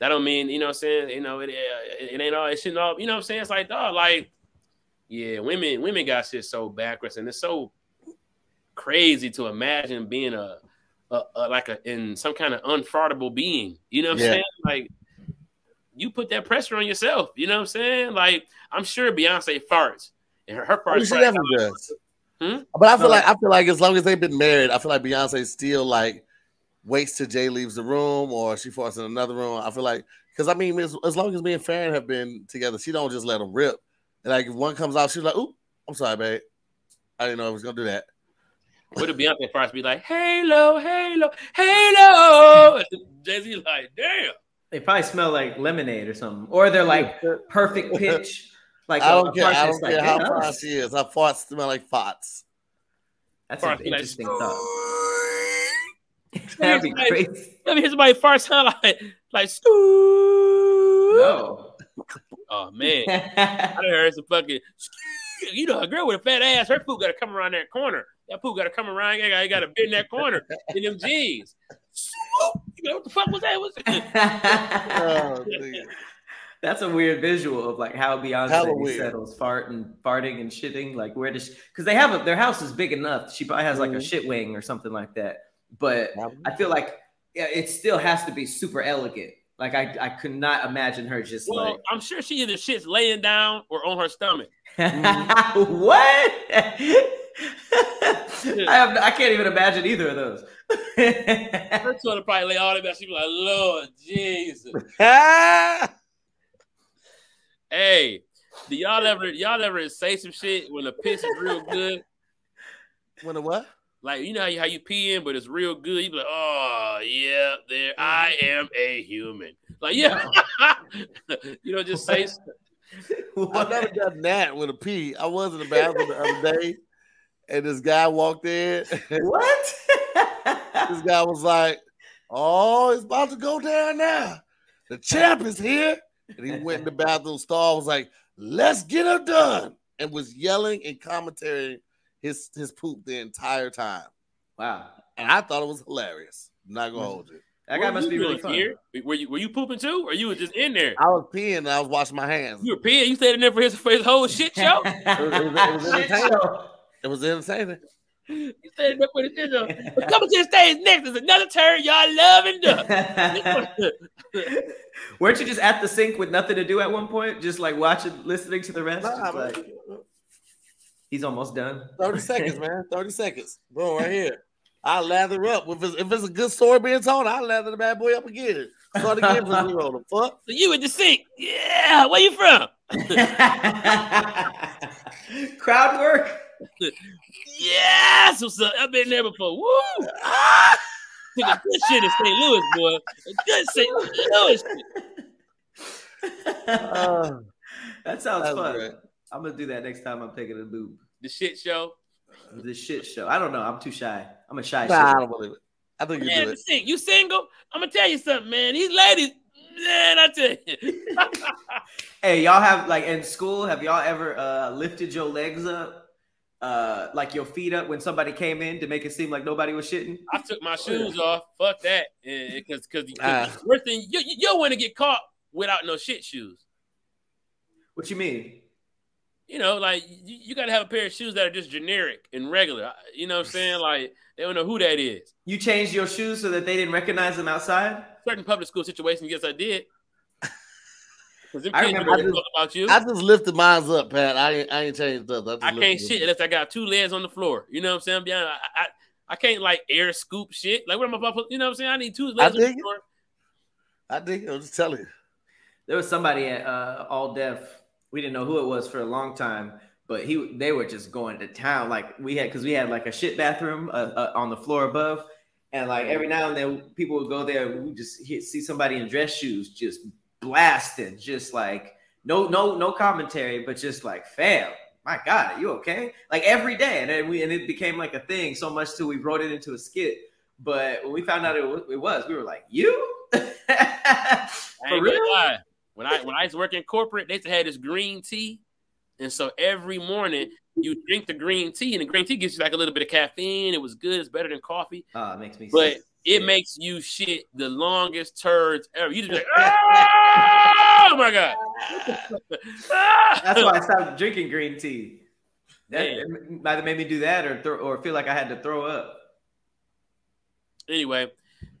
don't mean, you know what I'm saying? You know, it, it, it ain't all it shouldn't all, you know what I'm saying? It's like, dog, like, yeah, women, women got shit so backwards, and it's so crazy to imagine being a, a, a like a in some kind of unfartable being. You know what I'm saying? Like you put that pressure on yourself. You know what I'm saying? Like I'm sure Beyonce farts, and her, her Oh, farts. she probably definitely does. Hmm? But I feel No, like I feel like as long as they've been married, I feel like Beyonce still like waits till Jay leaves the room or she falls in another room. I feel like because I mean, as, as long as me and Farron have been together, she don't just let them rip. And like if one comes out, she's like, "Oop, I'm sorry, babe. I didn't know I was gonna do that." What did Beyonce farts be like? Halo, halo, halo. Jay Z like, damn. They probably smell like lemonade or something, or they're like perfect pitch. Like I a- don't a care. fart I don't like, care how "Damn, far she is. Her farts smell like farts. That's Fart an be like, interesting thought. That'd be Like- crazy. Let me hear somebody fart sound like like Scoo. No. Oh man. I done heard some fucking you know, a girl with a fat ass, her poop gotta come around that corner. That poop gotta come around, you gotta, gotta bend that corner in them jeans. You know, what the fuck was that? What's Oh. *laughs* That's a weird visual of like how Beyonce weird. settles fart and farting and shitting. Like where does because they have a, their house is big enough. She probably has like a Mhm. shit wing or something like that. But I feel like yeah, it still has to be super elegant. Like I, I could not imagine her just well, I'm sure she either shits laying down or on her stomach. like *laughs* what? I have I can't even imagine either of those. Her *laughs* toilet probably lay all the way back. She be like, Lord Jesus. *laughs* Hey, do y'all ever y'all ever say some shit when the piss is real good? When the what? Like you know how you, how you pee in, but it's real good. You be like, oh Uh, yeah, there I mm-hmm. am a human. Like yeah, *laughs* you know, just say I've never done that with a pee. I was in the bathroom the other day, and this guy walked in. *laughs* what? this guy was like, "Oh, it's about to go down now. The champ is here." And he went in the bathroom stall. Was like, "Let's get her done," and was yelling and commentary his his poop the entire time. wow, And I thought it was hilarious. I'm not gonna hold you. that What guy were must you be really doing fun. here? Were you were you pooping too, or you were just in there? I was peeing and I was washing my hands. You were peeing. You stayed in there for his for his whole shit show. *laughs* was- it was Shit entertaining. It was entertaining. You stayed in there for his shit show. But coming to the stage next is another turn y'all loving *laughs* up. Weren't you just at the sink with nothing to do at one point? Just like watching, listening to the rest? Nah, Just like, he's almost done. 30 *laughs* seconds, man. 30 seconds. Boom, right here. I'll lather up. If it's, if it's a good story being told, I'll lather the bad boy up again. Start again from zero. The fuck? So you in the sink? Yeah. Where you from? *laughs* Crowd work. Yes. What's up? I've been there before. Woo. Ah! *laughs* Took a good shit in St. Louis, boy. A good St. Louis. Uh, that sounds that's fun. great. I'm gonna do that next time I'm taking a boob. The shit show. The shit show. I don't know. I'm too shy. I'm a shy Nah, I don't believe it. I think you Man, do it. sink. You single? I'm gonna tell you something, man. These ladies, man, I tell you. *laughs* Hey, y'all have like in school, have y'all ever uh lifted your legs up? Uh like your feet up when somebody came in to make it seem like nobody was shitting? I took my shoes off. Fuck that. Because because Ah. worst thing you you, you want to get caught without no shit shoes. What you mean? You know, like you, you got to have a pair of shoes that are just generic and regular. You know what I'm saying? Like they don't know who that is. You changed your shoes so that they didn't recognize them outside? Certain public school situations, yes, I did. *laughs* Because them I kids remember- don't talk about you. I just lifted mine up, Pat. I ain't, I ain't changed up. just I can't shit unless I got two legs on the floor. You know what I'm saying? Beyond, I, I, I can't like air scoop shit. Like what am I supposed to- You know what I'm saying? I need two legs on the dig it. floor. I think I'm just telling you. There was somebody at uh, All Def. We didn't know who it was for a long time, but he they were just going to town. Like we had because we had like a shit bathroom uh, uh, on the floor above, And like every now and then, people would go there and we just hit, see somebody in dress shoes just blasting, just like no, no, no commentary, but just like, fam, my God, are you okay? Like every day, and then we and it became like a thing so much too. We wrote it into a skit, but when we found out it, it was, we were like, you. *laughs* For real? Lie. When I when I used to work in corporate, they had this green tea, and so every morning you drink the green tea, and the green tea gives you like a little bit of caffeine. It was good. It's better than coffee. Oh, it makes me. But sick. it makes you shit the longest turds ever. You just like, *laughs* oh my god. *laughs* That's why I *laughs* stopped drinking green tea. That either made me do that or th- or feel like I had to throw up. Anyway,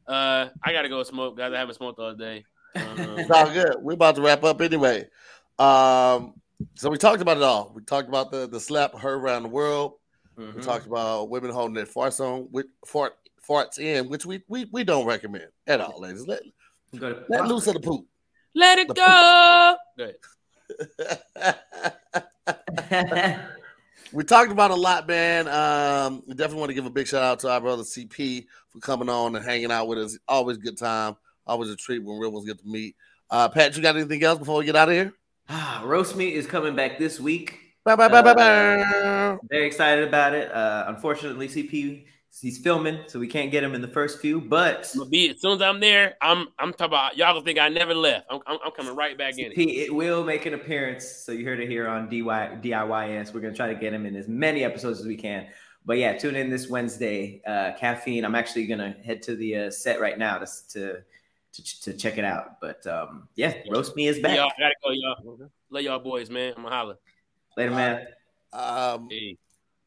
uh, I gotta go smoke, guys. I haven't smoked all day. Um, it's all good. We're about to wrap up anyway. Um, so we talked about it all. We talked about the the slap heard around the world. Mm-hmm. We talked about women holding their farts on with fart farts in, which we we, we don't recommend at all, ladies. Let let loose of the poop. Let it the go. *laughs* we talked about a lot, man. Um, we definitely want to give a big shout out to our brother CP for coming on and hanging out with us. Always good time. Always a treat when real ones get to meet. Uh, Pat, you got anything else before we get out of here? Ah, roast me is coming back this week. Bye, bye, bye, uh, bye, bye. Very excited about it. Uh, unfortunately, CP he's filming, so we can't get him in the first few. But be as soon as I'm there, I'm I'm talking about y'all gonna think I never left. I'm, I'm, I'm coming right back in. It. it will make an appearance, so you heard it here on DY DIYS. We're gonna try to get him in as many episodes as we can. But yeah, tune in this Wednesday. Uh, caffeine. I'm actually gonna head to the uh, set right now to to to, to check it out. But um, yeah, roast me is back. Y'all gotta go, y'all. Love y'all boys, man. I'm gonna holler. Later, man. Um, hey.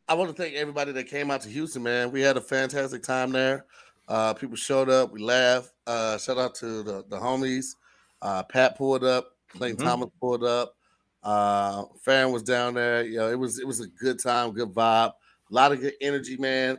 I want to thank everybody that came out to Houston, man. We had a fantastic time there. Uh, people showed up. We laughed. Uh, shout out to the, the homies. Uh, Pat pulled up. Clayton mm-hmm. Thomas pulled up. Uh, Farron was down there. You know, it was it was a good time, good vibe, a lot of good energy, man,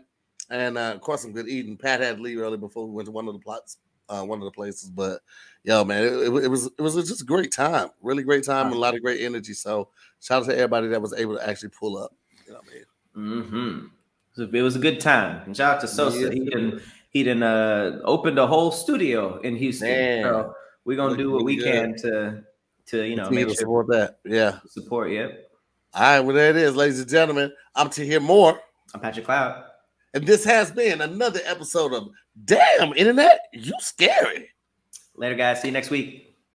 and uh, of course some good eating. Pat had to leave early before we went to one of the plots uh, one of the places. But yo, man, it, it, it, was it was just a great time, really great time, and a lot of great energy. So shout out to everybody that was able to actually pull up. You know I mean? Mm-hmm. It was a good time. And shout out to Sosa. Yeah. He didn't he didn't uh opened a whole studio in Houston. Man. So we're gonna do what we good. can to to you know Continue make sure support that. Yeah. Support, yep. All right, well, there it is, ladies and gentlemen. I'm to hear more. I'm Patrick Cloud. And this has been another episode of Damn Internet, You Scary. Later, guys. See you next week.